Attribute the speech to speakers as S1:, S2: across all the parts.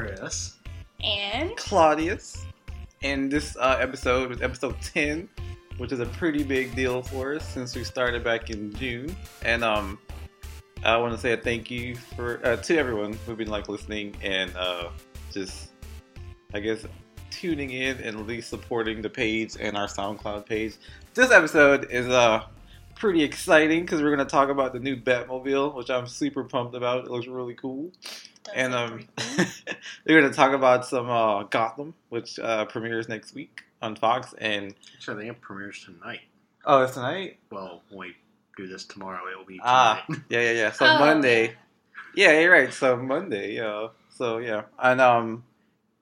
S1: Chris.
S2: Anne.
S3: Claudius. And this uh, episode was episode 10, which is a pretty big deal for us since we started back in June. And um, I want to say a thank you for uh, to everyone who've been like listening and uh, just, I guess, tuning in and at least supporting the page and our SoundCloud page. This episode is uh pretty exciting because we're gonna talk about the new Batmobile, which I'm super pumped about. It looks really cool.
S2: Does
S3: and um,
S2: pretty cool.
S3: we're gonna talk about some uh, Gotham, which uh, premieres next week on Fox. And
S1: Actually, I think it premieres tonight.
S3: oh, it's tonight.
S1: Well, when we do this tomorrow, it will be
S3: Ah,
S1: tonight.
S3: yeah, yeah, yeah. So
S2: Oh,
S3: Monday. Yeah, you're right. So Monday. Yeah. So yeah, and um,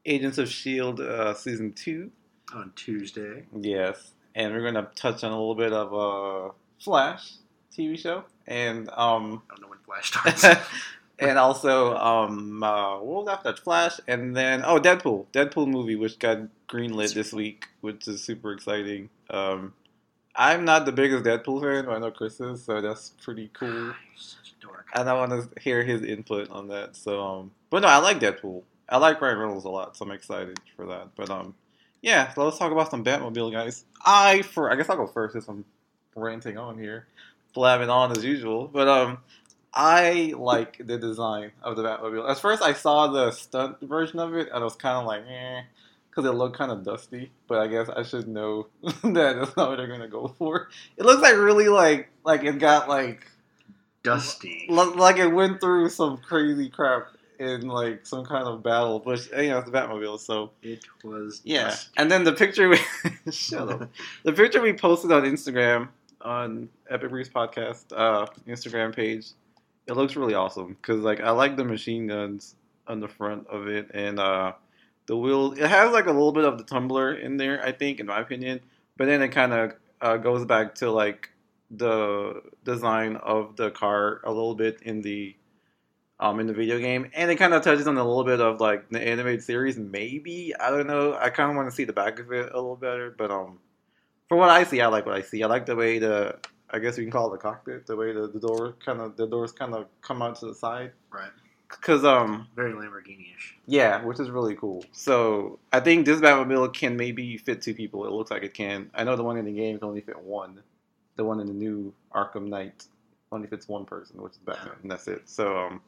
S3: Agents of Shield uh, season two.
S1: on Tuesday.
S3: Yes, and we're gonna touch on a little bit of uh, Flash TV show, and um,
S1: I don't know when Flash starts.
S3: and also um, uh, what was after that? Flash, and then oh, Deadpool, Deadpool movie, which got greenlit this week, which is super exciting. Um, I'm not the biggest Deadpool fan, but I know Chris is, so that's pretty cool.
S1: You're such a dork.
S3: And I want to hear his input on that. So, um, but no, I like Deadpool. I like Ryan Reynolds a lot, so I'm excited for that. But um, yeah, so let's talk about some Batmobile, guys. I for I guess I'll go first since I'm ranting on here, blabbing on as usual. But um, I like the design of the Batmobile. At first, I saw the stunt version of it, and I was kind of like, eh, because it looked kind of dusty. But I guess I should know that that's not what they're gonna go for. It looks like really like like it got like
S1: Dusty.
S3: L- like it went through some crazy crap in like some kind of battle, but you know it's the Batmobile, so
S1: It was
S3: yeah.
S1: dusty.
S3: And then the picture we shut up. The picture we posted on Instagram on Epic Briefs Podcast uh, Instagram page, it looks really awesome because like I like the machine guns on the front of it and uh, the wheel. It has like a little bit of the tumbler in there, I think, in my opinion. But then it kind of uh, goes back to like the design of the car a little bit in the um in the video game, and it kind of touches on a little bit of like the animated series. Maybe I don't know. I kind of want to see the back of it a little better, but um, for what I see, I like what I see. I like the way the I guess we can call it a cockpit, the way the, the door kind of the doors kind of come out to the side,
S1: Right.
S3: because um
S1: Very Lamborghini-ish.
S3: yeah, which is really cool. So I think this Batmobile can maybe fit two people. It looks like it can. I know the one in the game can only fit one. The one in the new Arkham Knight only fits one person, which is Batman, and that's it. So um,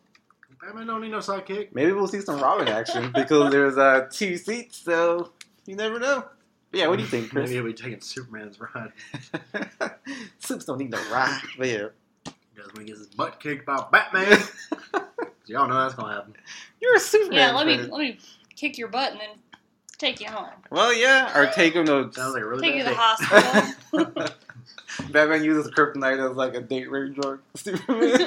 S1: Batman don't need no sidekick.
S3: maybe we'll see some Robin action because there's uh, two seats. So you never know. But yeah, what do you think, Chris?
S1: Maybe he'll be taking Superman's ride.
S3: Soups don't need no ride. But yeah,
S1: Because when he gets his butt kicked by Batman. Y'all know that's gonna happen.
S3: you're a Superman.
S2: yeah, let me let me kick your butt and then take you home.
S3: Well, yeah, or take him to.
S1: Sounds like a really
S2: Take you to the hospital.
S3: Batman uses kryptonite as like a date rape drug. Superman.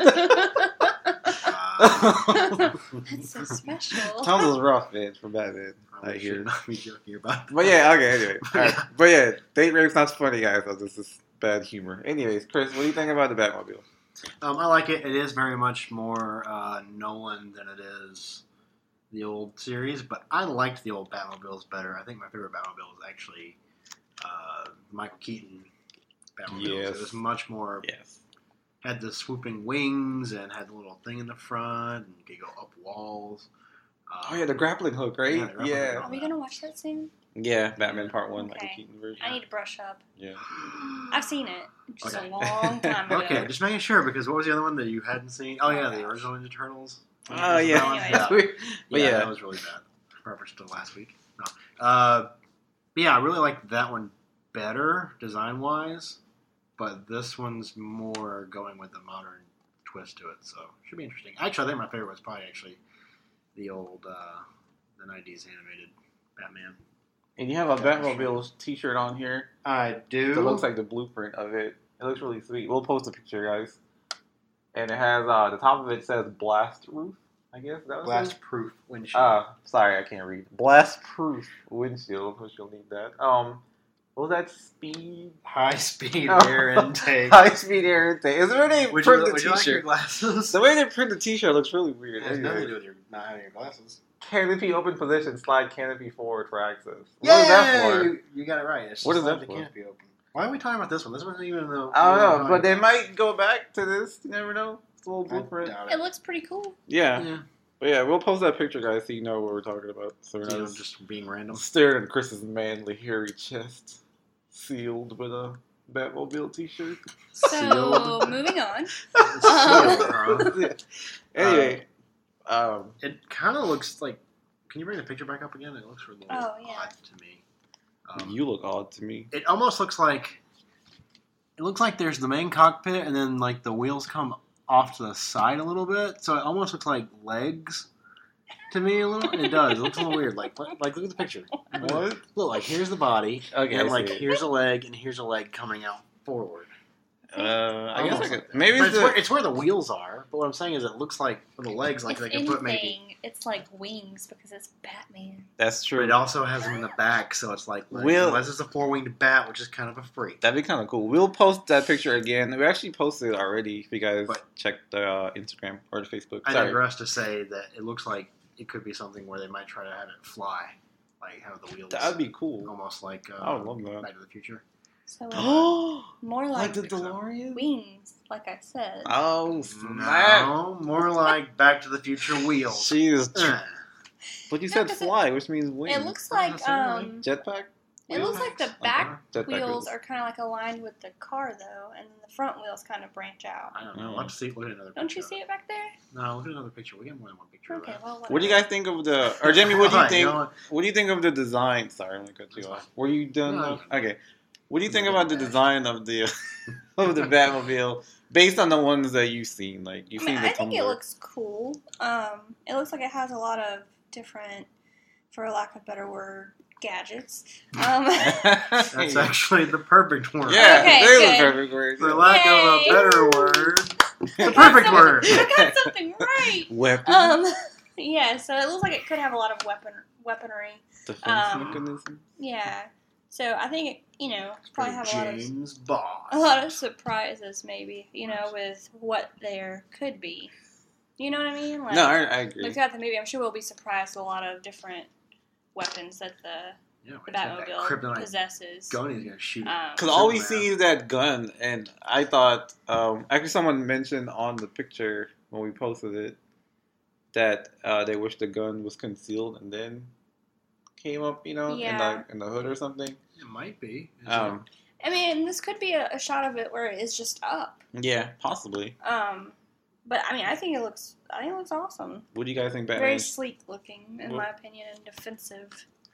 S2: That's so special.
S3: Thomas was rough, man, for Batman. I
S1: I
S3: hear.
S1: should not be joking about that.
S3: But yeah, okay, anyway. Alright. But yeah, date rape's not funny, guys. So this is bad humor. Anyways, Chris, what do you think about the Batmobile?
S1: Um, I like it. It is very much more uh, Nolan than it is the old series, but I liked the old Batmobiles better. I think my favorite Batmobile is actually uh, Michael Keaton Batmobiles.
S3: Yes.
S1: It was much more
S3: Yes.
S1: Had the swooping wings and had the little thing in the front, and you could go up walls. Um,
S3: Oh yeah, the grappling hook, right?
S1: Yeah, grappling
S3: Yeah.
S1: hook.
S2: Are we gonna watch that soon?
S3: Yeah, Batman Part One,
S2: Okay.
S3: Michael Keaton version.
S2: I need to brush up.
S3: Yeah.
S2: I've seen it just
S1: Okay.
S2: a long time ago.
S1: Okay, just making sure because what was the other one that you hadn't seen? Oh yeah, the
S2: gosh.
S1: original Ninja Turtles.
S3: Oh
S1: Was
S3: yeah.
S1: that one?
S2: Anyways.
S3: That's weird. But
S1: yeah,
S3: yeah.
S1: that was really bad. Reference to last week. No. Uh, yeah, I really liked that one better design wise, but this one's more going with the modern twist to it, so should be interesting. Actually, I think my favorite was probably actually the old uh, the '90s animated Batman.
S3: And you have a Batmobile T-shirt on here.
S1: I do.
S3: It looks like the blueprint of it. It looks really sweet. We'll post a picture, guys. And it has uh, the top of it says blast roof. I guess that was
S1: blast proof windshield.
S3: Uh, sorry, I can't read. Blast proof windshield, Of course, you'll need that. Um, what was that speed?
S1: High speed
S3: Oh.
S1: air intake.
S3: High speed air intake. Is there any
S1: Would
S3: print
S1: you,
S3: the
S1: would you like your
S3: T-shirt?
S1: glasses?
S3: the way they print the T-shirt looks really weird.
S1: It has nothing to do with your not having your glasses.
S3: Canopy open position, slide canopy forward for access. What is that for?
S1: You, you got it right. It's
S3: What
S1: just
S3: is
S1: like
S3: that
S1: the
S3: for?
S1: canopy open. Why are we talking about this one? This wasn't even the.
S3: I don't know, but they might go back to this. You never know. It's a little
S1: I
S3: blueprint.
S2: It
S1: it.
S2: looks pretty cool.
S3: Yeah.
S1: Yeah,
S3: but yeah, we'll post that picture, guys, so you know what we're talking about. So we're not
S1: just being random.
S3: staring at Chris's manly, hairy chest, sealed with a Batmobile T-shirt.
S2: So moving on.
S1: It's
S2: Um,
S1: sealed, bro.
S3: Yeah. anyway, um,
S1: It kind of looks like. Can you bring the picture back up again? It looks a little
S2: Oh, yeah.
S1: odd to me. Um,
S3: you look odd to me.
S1: it almost looks like. It looks like there's the main cockpit, and then like the wheels come off to the side a little bit, so it almost looks like legs to me a little. It does. It looks a little weird. Like, like look at the picture.
S3: What?
S1: Look, like here's the body,
S3: Okay,
S1: and
S3: I
S1: like
S3: see
S1: here's a leg, and here's a leg coming out forward.
S3: Uh, I guess I could. Maybe it's
S1: it's, where,
S3: the,
S1: it's where the wheels are. But what I'm saying is, it looks like for the legs, like
S2: if
S1: they can put maybe.
S2: it's like wings because it's Batman.
S3: that's
S1: But
S3: true.
S1: it also has them in the back, so it's like legs.
S3: Will-
S1: unless it's a four winged bat, which is kind of a freak.
S3: That'd be kind of cool. We'll post that picture again. We actually posted it already. If you guys
S1: But-
S3: check the uh, Instagram or the Facebook.
S1: I
S3: Sorry.
S1: digress to say that it looks like it could be something where they might try to have it fly, like have the wheels
S3: That'd be cool.
S1: almost like uh,
S3: I would love that.
S1: Back to the Future.
S2: So
S3: Oh,
S2: more
S3: like
S2: like,
S3: the
S1: so.
S3: DeLorean.
S2: wings, like I said.
S3: Oh snap!
S1: No, more like Back to the Future wheels.
S3: She is.
S1: Uh,
S3: but you
S2: No,
S3: said
S2: 'cause it-
S3: fly, which means wings.
S2: it looks like um,
S3: jetpack.
S2: It looks like the back
S3: Jetpack
S2: wheels are kind of like aligned with the car though, and then the front wheels kind of branch out.
S1: I don't know. Let's see. Look at another.
S2: Don't you see it back there?
S1: No, look at another picture. We get more than one picture.
S2: Okay,
S1: of that.
S2: well,
S3: What do you guys think of the? Or Jamie, what do you think?
S1: know what?
S3: What do you think of the design? Sorry, I'm gonna cut you off. Were you done?
S1: No.
S3: Okay. What do you think
S1: I'm
S3: about the design of the of the Batmobile based on the ones that you've seen? Like you've
S2: mean,
S3: seen the
S2: I think it looks cool. Um, it looks like it has a lot of different, for lack of a better word, gadgets. Um,
S1: That's actually the perfect word.
S3: yeah,
S2: Okay,
S3: there's a
S2: good.
S3: perfect word.
S1: For lack of a better word, the perfect
S2: something-
S1: word.
S2: I got something right.
S3: Weapon
S2: Um, yeah, so it looks like it could have a lot of weapon weaponry.
S3: defense
S2: um,
S3: mechanism.
S2: Yeah, so I think it, you know probably have a lot of
S1: James Bond.
S2: a lot of surprises, maybe you know, with what there could be. You know what I mean? Like,
S3: no, I, I agree.
S2: Look at the movie. I'm sure we'll be surprised with a lot of different weapons that the,
S1: Yeah,
S2: the
S1: it's that
S2: Batmobile possesses.
S1: gun he's gonna shoot.
S2: Um,
S3: Because all we see is that gun, and I thought, um, actually, someone mentioned on the picture when we posted it that uh, they wish the gun was concealed and then came up, you know,
S2: Yeah.
S3: in the in the hood or something.
S1: It might be. Is
S3: Um,
S2: I mean, this could be a, a shot of it where it is just up.
S3: yeah, possibly.
S2: Um, but I mean, I think it looks. I think it looks awesome.
S3: What do you guys think, Batman?
S2: Very
S3: Batman?
S2: sleek looking, in
S3: Well-
S2: my opinion, and defensive.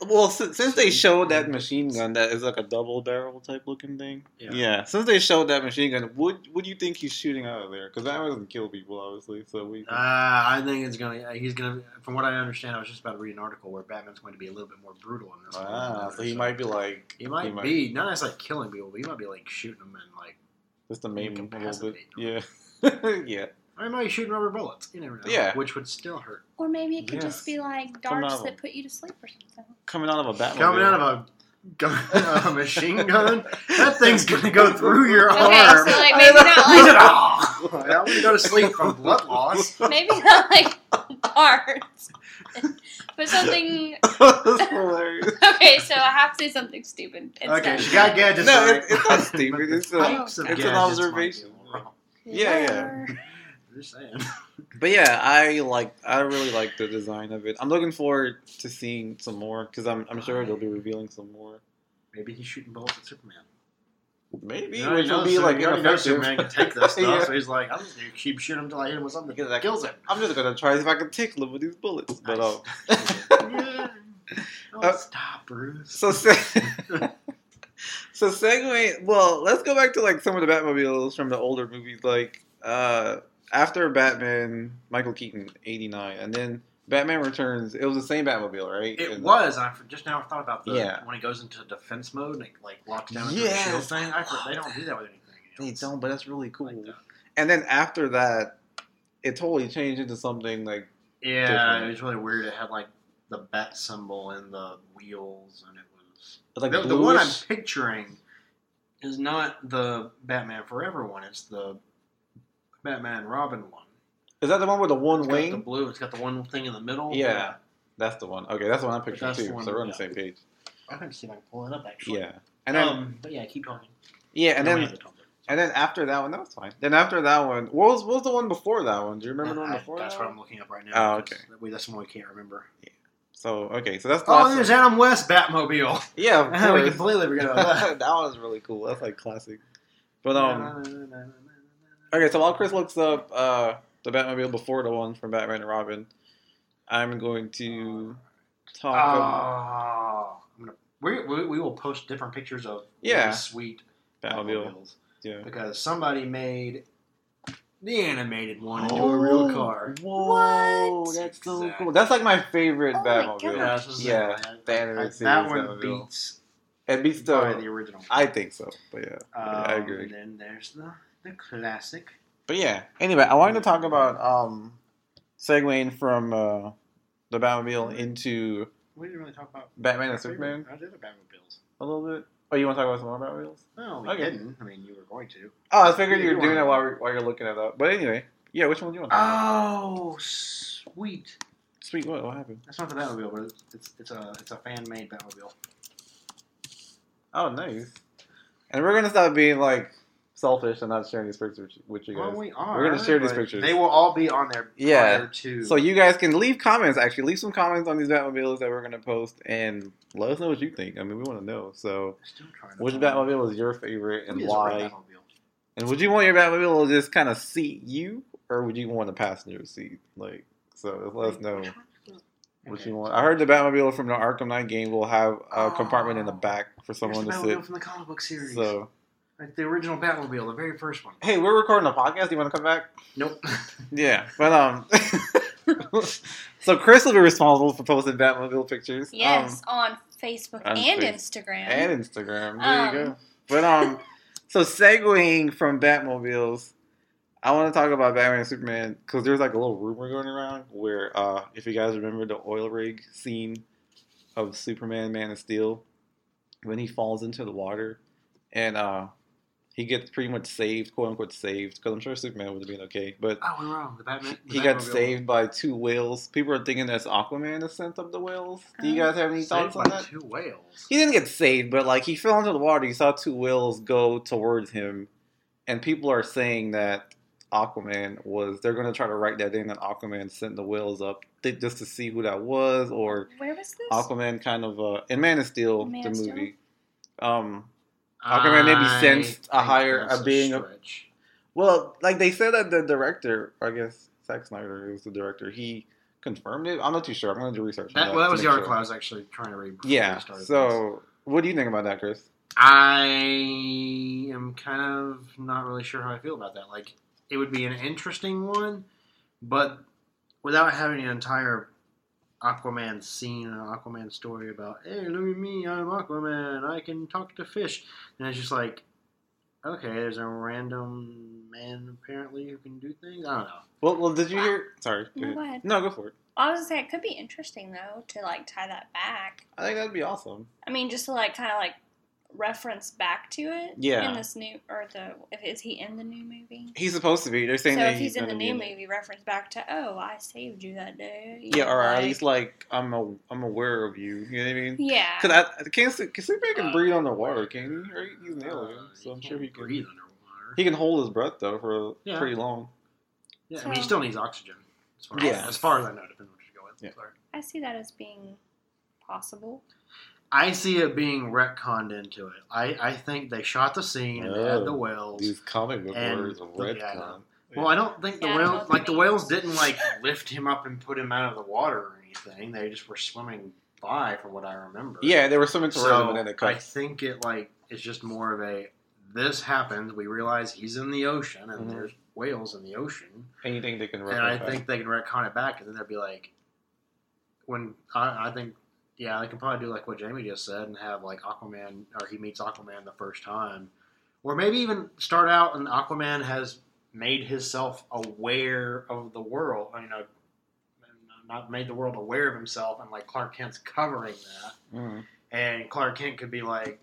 S3: Well, since, since they showed that machine gun that is like a double barrel type looking thing,
S1: Yeah.
S3: yeah. Since they showed that machine gun, what what do you think he's shooting out of there? Because that doesn't kill people, obviously. So we.
S1: Uh, I think it's gonna. He's gonna. From what I understand, I was just about to read an article where Batman's going to be a little bit more brutal in this. one than the
S3: Ah,
S1: others,
S3: so he might be like
S1: He might be not as like killing people, but he might be like shooting them and like.
S3: just to maim him a little bit.
S1: Incapacitate
S3: Yeah, yeah.
S1: Or he might be shooting rubber bullets. You never know.
S3: Yeah.
S1: Which would still hurt.
S2: Or maybe it could
S3: Yes.
S2: just be like
S3: Come
S2: darts
S3: out.
S2: that put you to sleep or something.
S3: Coming out of a Batmobile.
S1: Coming out of a gun, a machine gun, that thing's gonna go through your
S2: Okay,
S1: arm.
S2: so like maybe not
S1: He's
S2: like
S1: like, "Ah." I'm gonna go to sleep from blood loss.
S2: maybe not like darts, but something. Okay, so I have to say something stupid. Instead.
S1: Okay, she got gadgets.
S3: No,
S1: right?
S3: it, it's not stupid. It's, a, it's an observation.
S1: a.
S3: Yeah, yeah.
S1: Just saying.
S3: But yeah, I like. I really like the design of it. I'm looking forward to seeing some more because I'm, I'm sure they'll be revealing some more.
S1: Maybe he's shooting bullets at Superman.
S3: Maybe
S1: You
S3: which will be
S1: Su-
S3: like
S1: you already know. Superman can take this stuff,
S3: Yeah.
S1: so he's like, I'm just gonna keep shooting him until I hit him with something that kills him.
S3: I'm just gonna try if I can tickle him with these bullets. But
S1: Nice.
S3: um,
S1: yeah. Don't
S3: Uh,
S1: stop, Bruce.
S3: so se- so segue. Well, let's go back to like some of the Batmobiles from the older movies, like uh after Batman, Michael Keaton, '89, and then Batman Returns. It was the same Batmobile, right?
S1: It
S3: And-
S1: was. I for- just now thought about the
S3: Yeah.
S1: when he goes into defense mode and it like locks down the shield thing. I they don't do that with anything.
S3: They
S1: else
S3: don't, but that's really cool.
S1: like that.
S3: And then after that, it totally changed into something like
S1: Yeah,
S3: Different.
S1: it was really weird. It had like the bat symbol and the wheels, and it was
S3: like
S1: the, the one I'm picturing is not the Batman Forever one. It's the Batman Robin one.
S3: Is that the one with the one
S1: It's got the blue. It's got the one thing in the middle.
S3: Yeah. That's the one. Okay, that's the one I'm picturing too.
S1: one,
S3: so we're on the same page.
S1: I can see if I can pull it up actually.
S3: Yeah, and then
S1: um, but yeah, keep talking.
S3: yeah, and
S1: No,
S3: then
S1: have the Tumbler.
S3: and then after that one, that was fine. Then after that one, what was what was the one before that one? Do you remember the one
S1: I-
S3: before?
S1: That's
S3: that
S1: what
S3: one?
S1: I'm looking up right now.
S3: Oh,
S1: because We, that's the one we can't remember. Yeah.
S3: So okay, so that's the
S1: Oh,
S3: last
S1: there's
S3: one.
S1: Adam West Batmobile.
S3: Yeah, of
S1: we
S3: course.
S1: completely forgot about that.
S3: that one was really cool. That's like classic. But um, okay, so while Chris looks up uh the Batmobile before the one from Batman and Robin, I'm going to talk. about
S1: Oh, I'm gonna, we, we, we will post different pictures of
S3: Yeah.
S1: really sweet
S3: Batmobile.
S1: Batmobiles
S3: Yeah.
S1: because somebody made the animated one into a real car.
S3: Whoa,
S2: What?
S3: that's so
S1: Exactly.
S3: cool. That's like my favorite
S2: Oh my
S3: Batmobile.
S2: God.
S1: that's what
S3: Yeah,
S1: saying.
S3: the
S1: I-
S3: animated
S1: I-
S3: series
S1: that one
S3: Batmobile.
S1: beats
S3: It beats the.
S1: the original.
S3: I think so, but yeah, yeah, I
S1: Um,
S3: agree.
S1: And then there's the the classic.
S3: But yeah, anyway, I wanted to talk about um, segueing from uh, the Batmobile into
S1: We didn't really talk about
S3: Batman and Superman
S1: I did the Batmobiles.
S3: a little bit. Oh, you want to talk about some more Batmobiles?
S1: No, we
S3: Okay.
S1: didn't. I mean, you were going to.
S3: Oh, I figured you were doing it while, we're- while you're looking at it up. But anyway, yeah, which one do you want to talk about?
S1: Oh, sweet.
S3: Sweet, what, what happened?
S1: That's not the Batmobile, but it's it's, it's a it's a fan made Batmobile.
S3: Oh, nice. And we're gonna stop being like selfish and not sharing these pictures with you- guys.
S1: Well, we are.
S3: We're gonna share these pictures.
S1: They will all be on there.
S3: Yeah.
S1: Prior to.
S3: So you guys can leave comments. Actually, leave some comments on these Batmobiles that we're gonna post, and let us know what you think. I mean, we want to know. So,
S1: to
S3: which Batmobile was your favorite, and
S1: is a red
S3: why? And would you want your Batmobile to just kind of seat you, or would you want a passenger seat? Like, so let us know what
S1: Okay.
S3: you want. I heard the Batmobile from the Arkham Knight game will have a oh. compartment in the
S1: Oh.
S3: back for someone
S1: Here's
S3: to
S1: the
S3: sit.
S1: Batmobile from the comic book series.
S3: So,
S1: like the original Batmobile, the very first one.
S3: hey, we're recording a podcast. Do you want to come back?
S1: Nope.
S3: Yeah, but um, so Chris will be responsible for posting Batmobile pictures.
S2: Yes,
S3: um,
S2: on Facebook
S3: on
S2: and
S3: Face-
S2: Instagram.
S3: and Instagram. There you
S2: Um,
S3: go. But um, so segueing from Batmobiles, I want to talk about Batman and Superman because there's like a little rumor going around where, uh, if you guys remember the oil rig scene of Superman Man of Steel, when he falls into the water and uh, he gets pretty much saved, quote unquote saved, because I'm sure Superman would have been okay, but.
S1: Oh, we're wrong. The Batman. the
S3: He got
S1: Batmobile.
S3: saved by two whales. People are thinking that's Aquaman that sent up the whales. Do you guys have any
S1: Saved
S3: thoughts
S1: by
S3: on that?
S1: Two whales.
S3: He didn't get saved, but like he fell into the water. He saw two whales go towards him, and people are saying that Aquaman was. They're going to try to write that in that Aquaman sent the whales up th- just to see who that was, or
S2: Where was this?
S3: Aquaman kind of uh, in Man of Steel,
S2: Man
S3: the
S2: of Steel?
S3: movie. Um, Aquaman maybe
S1: I maybe
S3: sensed a higher- a being
S1: stretch.
S3: well, like they said that the director, I guess Zack Snyder, was the director, he confirmed it. I'm not too sure. I'm going to do research. on
S1: That, well, that was the article
S3: sure.
S1: I was actually trying to read. Before
S3: Yeah.
S1: started this.
S3: So, what do you think about that, Chris?
S1: I am kind of not really sure how I feel about that. Like, it would be an interesting one, but without having an entire Aquaman scene, an Aquaman story about, hey, look at me, I'm Aquaman, I can talk to fish. And it's just like, okay, there's a random man apparently who can do things. I don't know.
S3: Well, well, did you ah, hear? Sorry. Go
S2: No,
S3: ahead.
S2: go ahead.
S3: No, go for it.
S2: I was gonna say it could be interesting though to like tie that back.
S3: I think that'd be awesome.
S2: I mean, just to like kind of like reference back to it.
S3: Yeah.
S2: In this new or the if is he in the new movie?
S3: He's supposed to be. They're
S2: So
S3: saying that
S2: if he's in the new
S3: be
S2: movie, reference back to oh I saved you that day. you
S3: Yeah,
S2: know,
S3: or at
S2: like-
S3: least like I'm a, I'm aware of you. You know what I mean?
S2: yeah.
S3: Because I can't. Cause Superman can
S1: Uh,
S3: breathe underwater, can he? Right? He's an alien,
S1: Uh,
S3: so I'm
S1: he
S3: sure he
S1: can't breathe underwater.
S3: He can hold his breath though for
S1: Yeah.
S3: pretty long.
S1: yeah, I mean, he still needs oxygen. As far,
S3: Yeah.
S1: as, far as I know, depends on what you go with.
S3: Yeah.
S1: Sorry.
S2: I see that as being possible.
S1: I see it being retconned into it. I, I think they shot the scene and they had the
S3: Oh,
S1: whales.
S3: These comic book
S1: And-
S3: words of retcon.
S1: know. Well, I don't think the
S2: Yeah, I
S1: whales like the whales didn't like lift him up and put him out of the water or anything. They just were swimming by, from what I remember.
S3: Yeah, they were swimming towards him
S1: So
S3: and then it
S1: I think it like it's just more of a this happens. We realize he's in the ocean and
S3: Mhm.
S1: there's whales in the ocean,
S3: Anything they can
S1: and I
S3: reference.
S1: think they can retcon it back, and then they'll be like, when I, I think. Yeah, they can probably do like what Jamie just said and have like Aquaman, or he meets Aquaman the first time, or maybe even start out and Aquaman has made himself aware of the world. I mean, not made the world aware of himself, and like Clark Kent's covering that,
S3: Mhm.
S1: and Clark Kent could be like,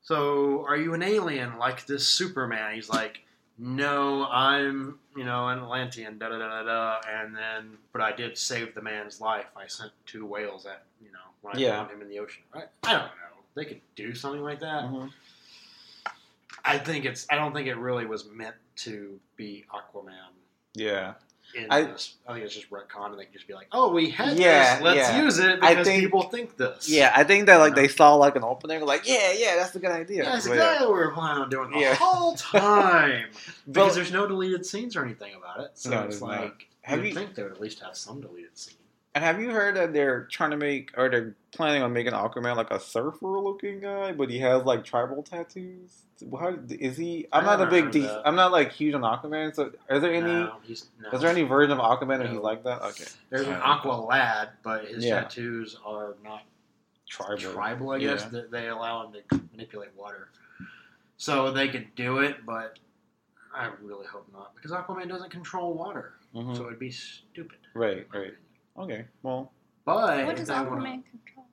S1: "So, are you an alien like this Superman?" He's like, "No, I'm you know an Atlantean." Da da da da da. And then, but I did save the man's life. I sent two whales at you know when I
S3: Yeah.
S1: found him in the ocean. I, I don't know. They could do something like that.
S3: Mhm.
S1: I think it's. I don't think it really was meant to be Aquaman.
S3: Yeah.
S1: In
S3: I-
S1: this. I think it's just retcon, and they can just be like, "Oh, we had
S3: Yeah,
S1: this. Let's
S3: yeah.
S1: use it
S3: I
S1: because
S3: think-
S1: people think this."
S3: Yeah, I think that like they saw like an opening, like yeah, yeah, that's a good idea.
S1: Yeah, that's
S3: But,
S1: exactly what we were planning on doing the
S3: Yeah.
S1: whole time. because
S3: But-
S1: there's no deleted scenes or anything about it. So
S3: No,
S1: it's
S3: there's not.
S1: like
S3: Have
S1: you'd
S3: you-
S1: think they would at least have some deleted scene.
S3: And have you heard that they're trying to make, or they're planning on making Aquaman like a surfer-looking guy, but he has like tribal tattoos? How is he? I'm not a big,
S1: heard
S3: D-
S1: that.
S3: I'm not like huge on Aquaman. So, is there any?
S1: No, he's, no.
S3: Is there any version of Aquaman that he's like that? Okay,
S1: There's an Aqua Lad, but his
S3: Yeah.
S1: tattoos are not
S3: tribal.
S1: tribal, I guess.
S3: Yeah.
S1: They, they allow him to manipulate water. So they could do it, but I really hope not. Because Aquaman doesn't control water.
S3: Mhm.
S1: So it'd be stupid.
S3: Right, right. Okay, well,
S1: But
S2: What does
S1: they wanna-
S2: Aquaman control?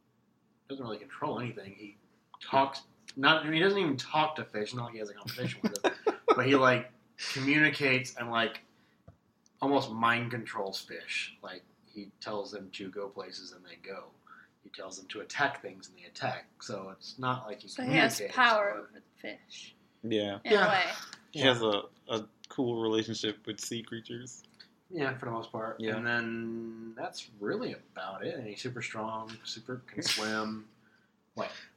S1: doesn't really control anything. He talks not. I mean, he doesn't even talk to fish. Not like he has a conversation with them, but he like communicates and like almost mind controls fish. Like he tells them to go places and they go. He tells them to attack things and they attack. So it's not like he
S2: So he has power
S1: but-
S2: over the fish
S3: yeah,
S2: in
S1: Yeah.
S2: a way.
S3: he has a, a cool relationship with sea creatures.
S1: Yeah, for the most part.
S3: Yeah.
S1: And then that's really about it. And he's super strong, super can swim.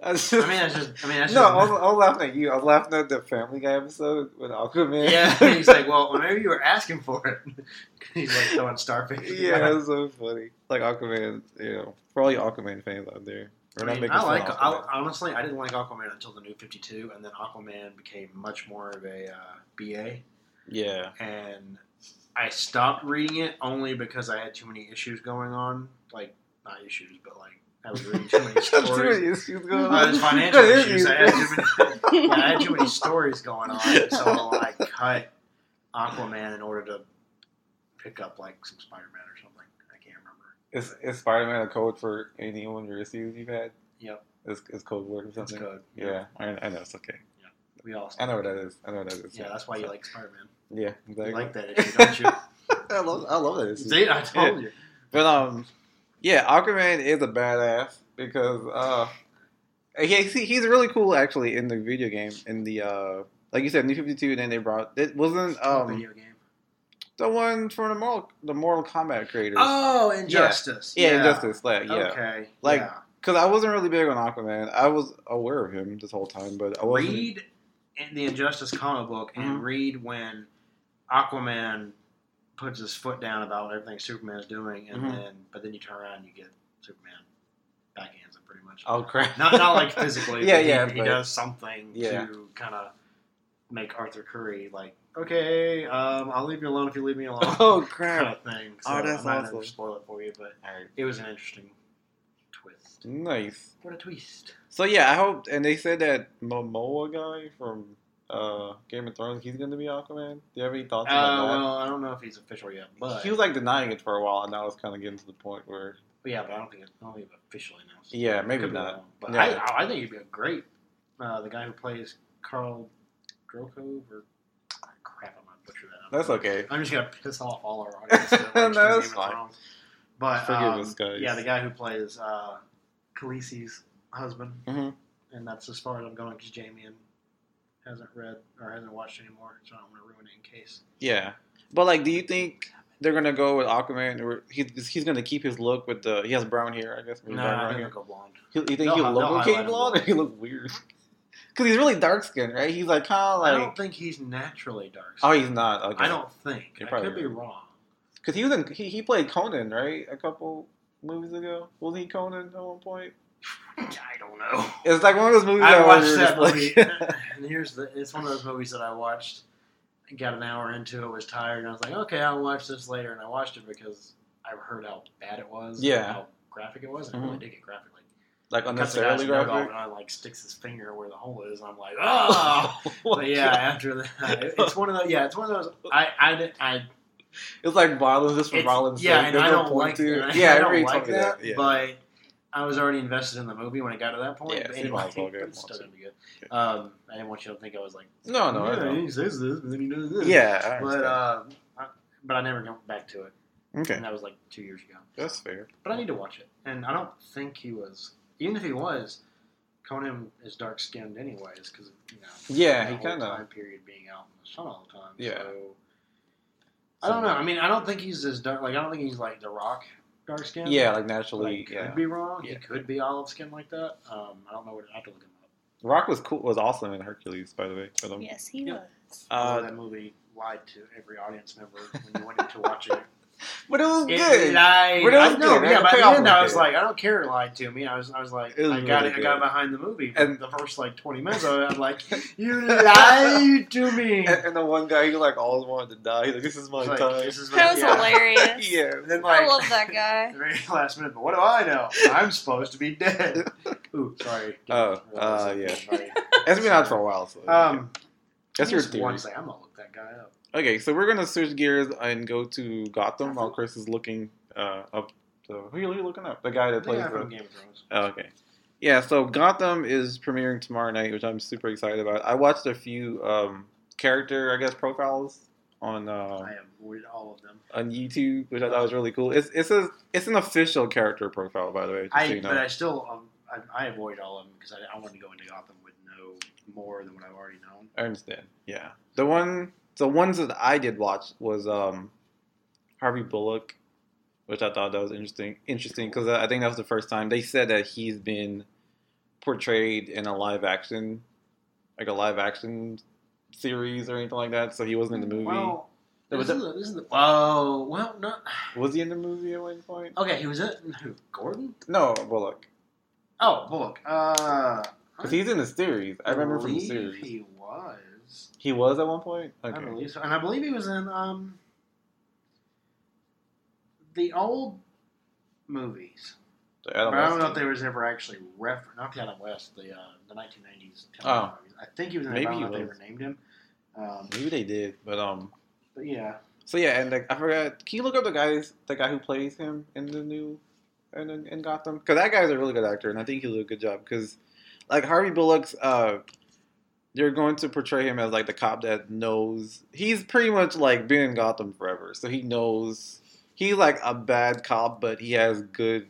S3: That's
S1: I
S3: just,
S1: mean, that's just. I mean, that's
S3: no,
S1: just.
S3: I was, I was laughing at you. I was laughing at the Family Guy episode with Aquaman.
S1: Yeah, he's like, well, whenever you were asking for it, he's like throwing starfish.
S3: yeah, it's so funny. Like Aquaman, you know, for all you Aquaman fans out there,
S1: I, mean, I like. I, honestly, I didn't like Aquaman until the new Fifty Two, and then Aquaman became much more of a uh, BA,
S3: yeah,
S1: and I stopped reading it only because I had too many issues going on. Like not issues, but like I was reading too many
S3: Too many
S1: stories.
S3: issues going
S1: Uh,
S3: on.
S1: there's financial issues. I had too many. yeah, I had too many stories going on, so I cut Aquaman in order to pick up like some Spider-Man or something. I can't remember.
S3: Is, is Spider-Man a code for any one of your issues you've had?
S1: Yep,
S3: Is, is code word or
S1: that's
S3: something?
S1: good.
S3: Yeah, I, I know it's okay.
S1: Yeah, we all.
S3: I know what that is. I know what that is.
S1: Yeah, that's why you like Spider-Man.
S3: Yeah,
S1: You
S3: exactly.
S1: like that issue, don't you?
S3: I love, I love that issue.
S1: See, I told you.
S3: But um, yeah, Aquaman is a badass because uh, he, he- he's really cool actually in the video game. In the uh, like you said, New Fifty Two. Then they brought it wasn't um
S1: video game.
S3: the one from the Mortal the Mortal Kombat creators.
S1: Oh, Injustice.
S3: yeah, Injustice. Like, yeah,
S1: Okay.
S3: Like,
S1: yeah.
S3: because I wasn't really big on Aquaman. I was aware of him this whole time, but I wasn't.
S1: read in the Injustice comic book and
S3: Mhm.
S1: read when Aquaman puts his foot down about everything Superman's doing, and
S3: Mhm.
S1: then but then you turn around and you get Superman backhands him pretty much.
S3: Oh crap!
S1: Not not like physically.
S3: Yeah,
S1: but he-
S3: yeah,
S1: He, does something
S3: Yeah.
S1: to kind of make Arthur Curry like, okay, um, I'll leave you alone if you leave me alone.
S3: oh
S1: kind
S3: crap!
S1: of thing.
S3: Oh, that's
S1: I'm
S3: awesome.
S1: spoil it for you, but
S3: Alright,
S1: it was an interesting twist.
S3: nice.
S1: What a twist!
S3: So yeah, I hope. And they said that Momoa guy from uh, Game of Thrones, he's going to be Aquaman. Do you have any thoughts
S1: Uh,
S3: about that?
S1: well, I don't know if he's official yet, but
S3: he was like denying it for a while, and now it's kind of getting to the point where
S1: But yeah, but I don't think it's don't officially announced.
S3: Yeah, maybe
S1: Could be
S3: not.
S1: wrong. But
S3: Yeah.
S1: I, I think he'd be a great. Uh, the guy who plays Carl Drokov or crap, I'm gonna butcher that. up.
S3: that's okay.
S1: I'm just gonna piss off all our audience. that likes
S3: that's
S1: Game of
S3: fine.
S1: Thrones. But
S3: Forgive
S1: um,
S3: us, guys.
S1: Yeah, the guy who plays uh, Khaleesi's husband,
S3: Mhm.
S1: and that's as far as I'm going because Jamie hasn't read or hasn't watched anymore, so I don't want to ruin it in case.
S3: Yeah, but like, do you think they're gonna go with Aquaman, or he's he's gonna keep his look with the he has brown hair? I guess.
S1: No,
S3: maybe
S1: I think he'll go blonde.
S3: He- You think
S1: They'll
S3: he'll look okay blonde, or he look weird? Because he's really dark skinned, right? He's like kind of like.
S1: I don't think he's naturally dark.
S3: Oh, he's not. Okay.
S1: I don't think.
S3: You're
S1: I could be wrong.
S3: Because he was in he, he played Conan, right? A couple movies ago, wasn't he Conan at one point?
S1: I don't know.
S3: It's like one of those movies
S1: I
S3: that
S1: watched that movie,
S3: like-
S1: and here's the. It's one of those movies that I watched. Got an hour into it, was tired, and I was like, okay, I'll watch this later. And I watched it because I heard how bad it was.
S3: Yeah.
S1: How graphic it was. And it really
S3: Mhm.
S1: did get graphic. Like
S3: like
S1: the guy's
S3: unnecessarily
S1: off
S3: graphic.
S1: and I like sticks his finger where the hole is. And I'm like, oh. but yeah, after that, it's one of those. Yeah, it's one of those. I I I
S3: It's like violence just for
S1: It's-
S3: violence.
S1: yeah, and I don't like
S3: to
S1: it.
S3: it.
S1: I
S3: Yeah,
S1: don't like that,
S3: that. Yeah.
S1: but I was already invested in the movie when it got to that point.
S3: Yeah,
S1: but
S3: so you
S1: anyway,
S3: might as well get
S1: it's still gonna be good. Um, I didn't want you to think I was like,
S3: no, no, I
S1: yeah, he says this, then he does this.
S3: Yeah, I
S1: but uh, I, but I never went back to it.
S3: Okay,
S1: and that was like two years ago.
S3: that's fair.
S1: But I need to watch it, and I don't think he was. Even if he was, Conan is dark skinned anyways, because you know.
S3: Yeah, he kind of.
S1: time period being out in the sun all the time.
S3: Yeah.
S1: So, I don't know. I mean, I don't think he's as dark. Like, I don't think he's like The Rock, dark skinned.
S3: Yeah, like
S1: Like,
S3: naturally.
S1: could
S3: yeah,
S1: be wrong.
S3: Yeah.
S1: He could be olive skin like that. Um, I don't know. What, I have to look him up.
S3: Rock was cool. Was awesome in Hercules, by the way. For them.
S2: Yes, he
S1: Yeah.
S2: was.
S1: Although
S3: Uh,
S1: that movie lied to every audience member when you went in to watch it.
S3: but it was
S1: It
S3: good.
S1: lied.
S3: But it was
S1: I know,
S3: good.
S1: yeah. By the end,
S3: was
S1: I was
S3: good.
S1: like, I don't care. It lied to me. I was, I was like,
S3: was
S1: I got
S3: really
S1: it. I got behind the movie.
S3: And-
S1: the first like twenty minutes of it, I'm like, you lied to me.
S3: And, and the one guy, he like always wanted to die. He's like, "This is my
S1: like,
S3: time."
S1: this is my,
S2: That was
S1: yeah.
S2: hilarious.
S3: yeah. And then
S2: I love that guy.
S1: Very last minute, but what do I know? I'm supposed to be dead. Ooh, sorry.
S3: Oh, uh, yeah.
S1: Sorry.
S3: it's been out for a while. So
S1: Um,
S3: that's your
S1: just
S3: theory.
S1: One second, I'm gonna look that guy up.
S3: Okay, so we're gonna switch gears and go to Gotham while Chris is looking uh, up. So who are you looking up? The guy that
S1: The
S3: plays
S1: guy
S3: the.
S1: Game of Thrones.
S3: Oh, okay. Yeah, so Gotham is premiering tomorrow night, which I'm super excited about. I watched a few um, character, I guess, profiles on uh,
S1: I avoided all of them.
S3: on YouTube, which I thought was really cool. It's it's a it's an official character profile, by the way. Just so
S1: I,
S3: you know.
S1: but I still, um, I, I avoid all of them because I, I wanted to go into Gotham with no more than what I've already known.
S3: I understand. Yeah, the one, the ones that I did watch was um, Harvey Bullock, which I thought that was interesting. Interesting because I think that was the first time they said that he's been portrayed in a live action, like a live action series or anything like that. So he wasn't in the movie.
S1: Well,
S3: There
S1: this,
S3: was
S1: is the, this is the. Oh, well, no.
S3: was he in the movie at one point?
S1: Okay, he was in who? Gordon?
S3: No, Bullock,
S1: Oh, Bullock. Uh,
S3: because he's in the series. I remember from the series.
S1: He was.
S3: He was at one point.
S1: I believe so, and I believe he was in um the old movies.
S3: The Adam
S1: But I don't know if there was ever actually refer not the Adam West, the uh, the 1990s.
S3: Oh.
S1: movies. I think he was in.
S3: Maybe
S1: I don't know if they ever named him. Um,
S3: Maybe they did, but um.
S1: but yeah,
S3: So yeah, and like, I forgot. Can you look up the guys, the guy who plays him in the new, in, in, in Gotham? Because that guy's a really good actor, and I think he'll do a good job. Because, like Harvey Bullock's, uh, they're going to portray him as like the cop that knows. He's pretty much like been in Gotham forever, so he knows. He's like a bad cop, but he has good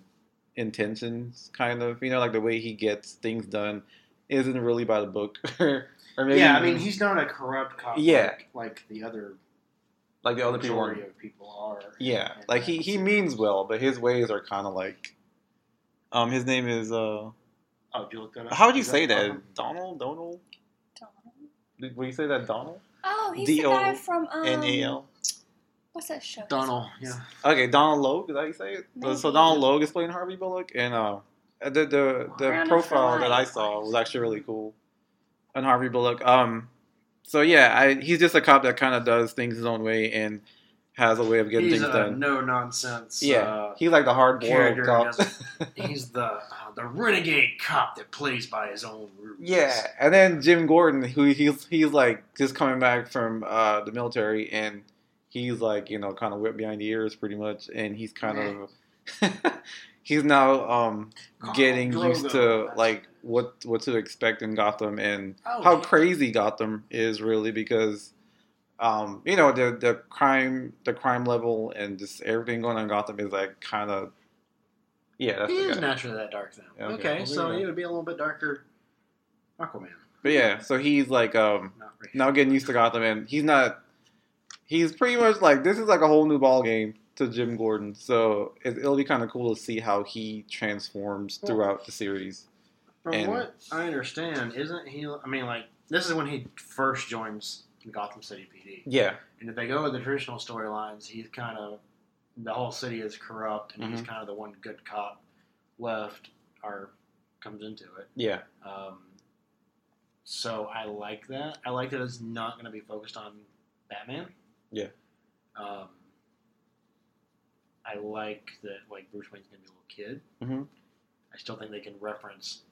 S3: intentions, kind of. You know, like the way he gets things done isn't really by the book, or maybe
S1: yeah. I mean, he's not a corrupt cop.
S3: Yeah.
S1: like, like the other
S3: like the other people.
S1: of people are.
S3: Yeah,
S1: And
S3: like he, he means well, but his ways are kind of like. Um, his name is uh.
S1: Oh, did you look that up?
S3: How would you
S1: Is
S3: say that? Donald. Donald. Did- Would you say that Donald?
S2: Oh, he's the guy from um,
S3: N A L.
S2: What's that show?
S1: Donald. Yeah.
S3: Okay, Donald Logue. Is that how you say it? So- So Donald Logue is playing Harvey Bullock, and uh, the the the
S2: Round
S3: profile that I saw was actually really cool on Harvey Bullock. Um, so yeah, I, he's just a cop that kind of does things his own way and has a way of getting
S1: He's
S3: things
S1: a
S3: done.
S1: no nonsense.
S3: Yeah,
S1: Uh,
S3: he's like the hard boiled
S1: character
S3: cop.
S1: he's the uh, the renegade cop that plays by his own rules.
S3: Yeah, and then Jim Gordon, who he's he's like just coming back from uh, the military, and he's like you know kind of whipped behind the ears pretty much, and he's kind of he's now um, getting
S1: Drogo,
S3: used to like what what to expect in Gotham and
S1: Oh,
S3: how
S1: yeah.
S3: crazy Gotham is really because um, you know the the crime the crime level and just everything going on in Gotham is like kind of yeah that's
S1: He
S3: the
S1: is
S3: guy.
S1: naturally that dark then.
S3: Okay,
S1: Okay,
S3: well,
S1: so
S3: there you
S1: he would be a little bit darker. Aquaman.
S3: But yeah, so he's like um
S1: Not really.
S3: now getting used to Gotham, and he's not. He's pretty much like this is like a whole new ball game to Jim Gordon. So it, it'll be kind of cool to see how he transforms throughout the series.
S1: From
S3: and-
S1: what I understand, isn't he? I mean, like this is when he first joins Gotham City PD,
S3: Yeah,
S1: and if they go with the traditional storylines, he's kind of the whole city is corrupt, and he's
S3: Mhm.
S1: kind of the one good cop left, or comes into it.
S3: yeah,
S1: Um, so I like that. I like that it's not going to be focused on Batman.
S3: Yeah.
S1: Um, I like that like Bruce Wayne's going to be a little kid.
S3: Mhm.
S1: I still think they can reference.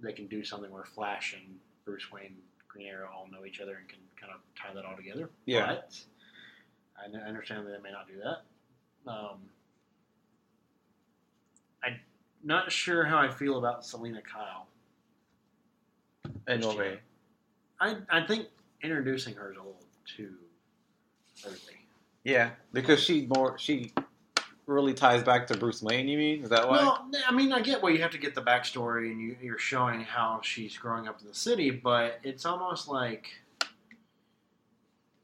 S1: They can do something where Flash and Bruce Wayne, Green Arrow all know each other and can kind of tie that all together.
S3: Yeah.
S1: But I understand that they may not do that. Um, I'm not sure how I feel about Selina Kyle.
S3: in
S1: Just
S3: way.
S1: I, I think introducing her is a little too early.
S3: Yeah, because she more she really ties back to Bruce Wayne. You mean is that why?
S1: Well, I mean, I get why you have to get the backstory and you, you're showing how she's growing up in the city, but it's almost like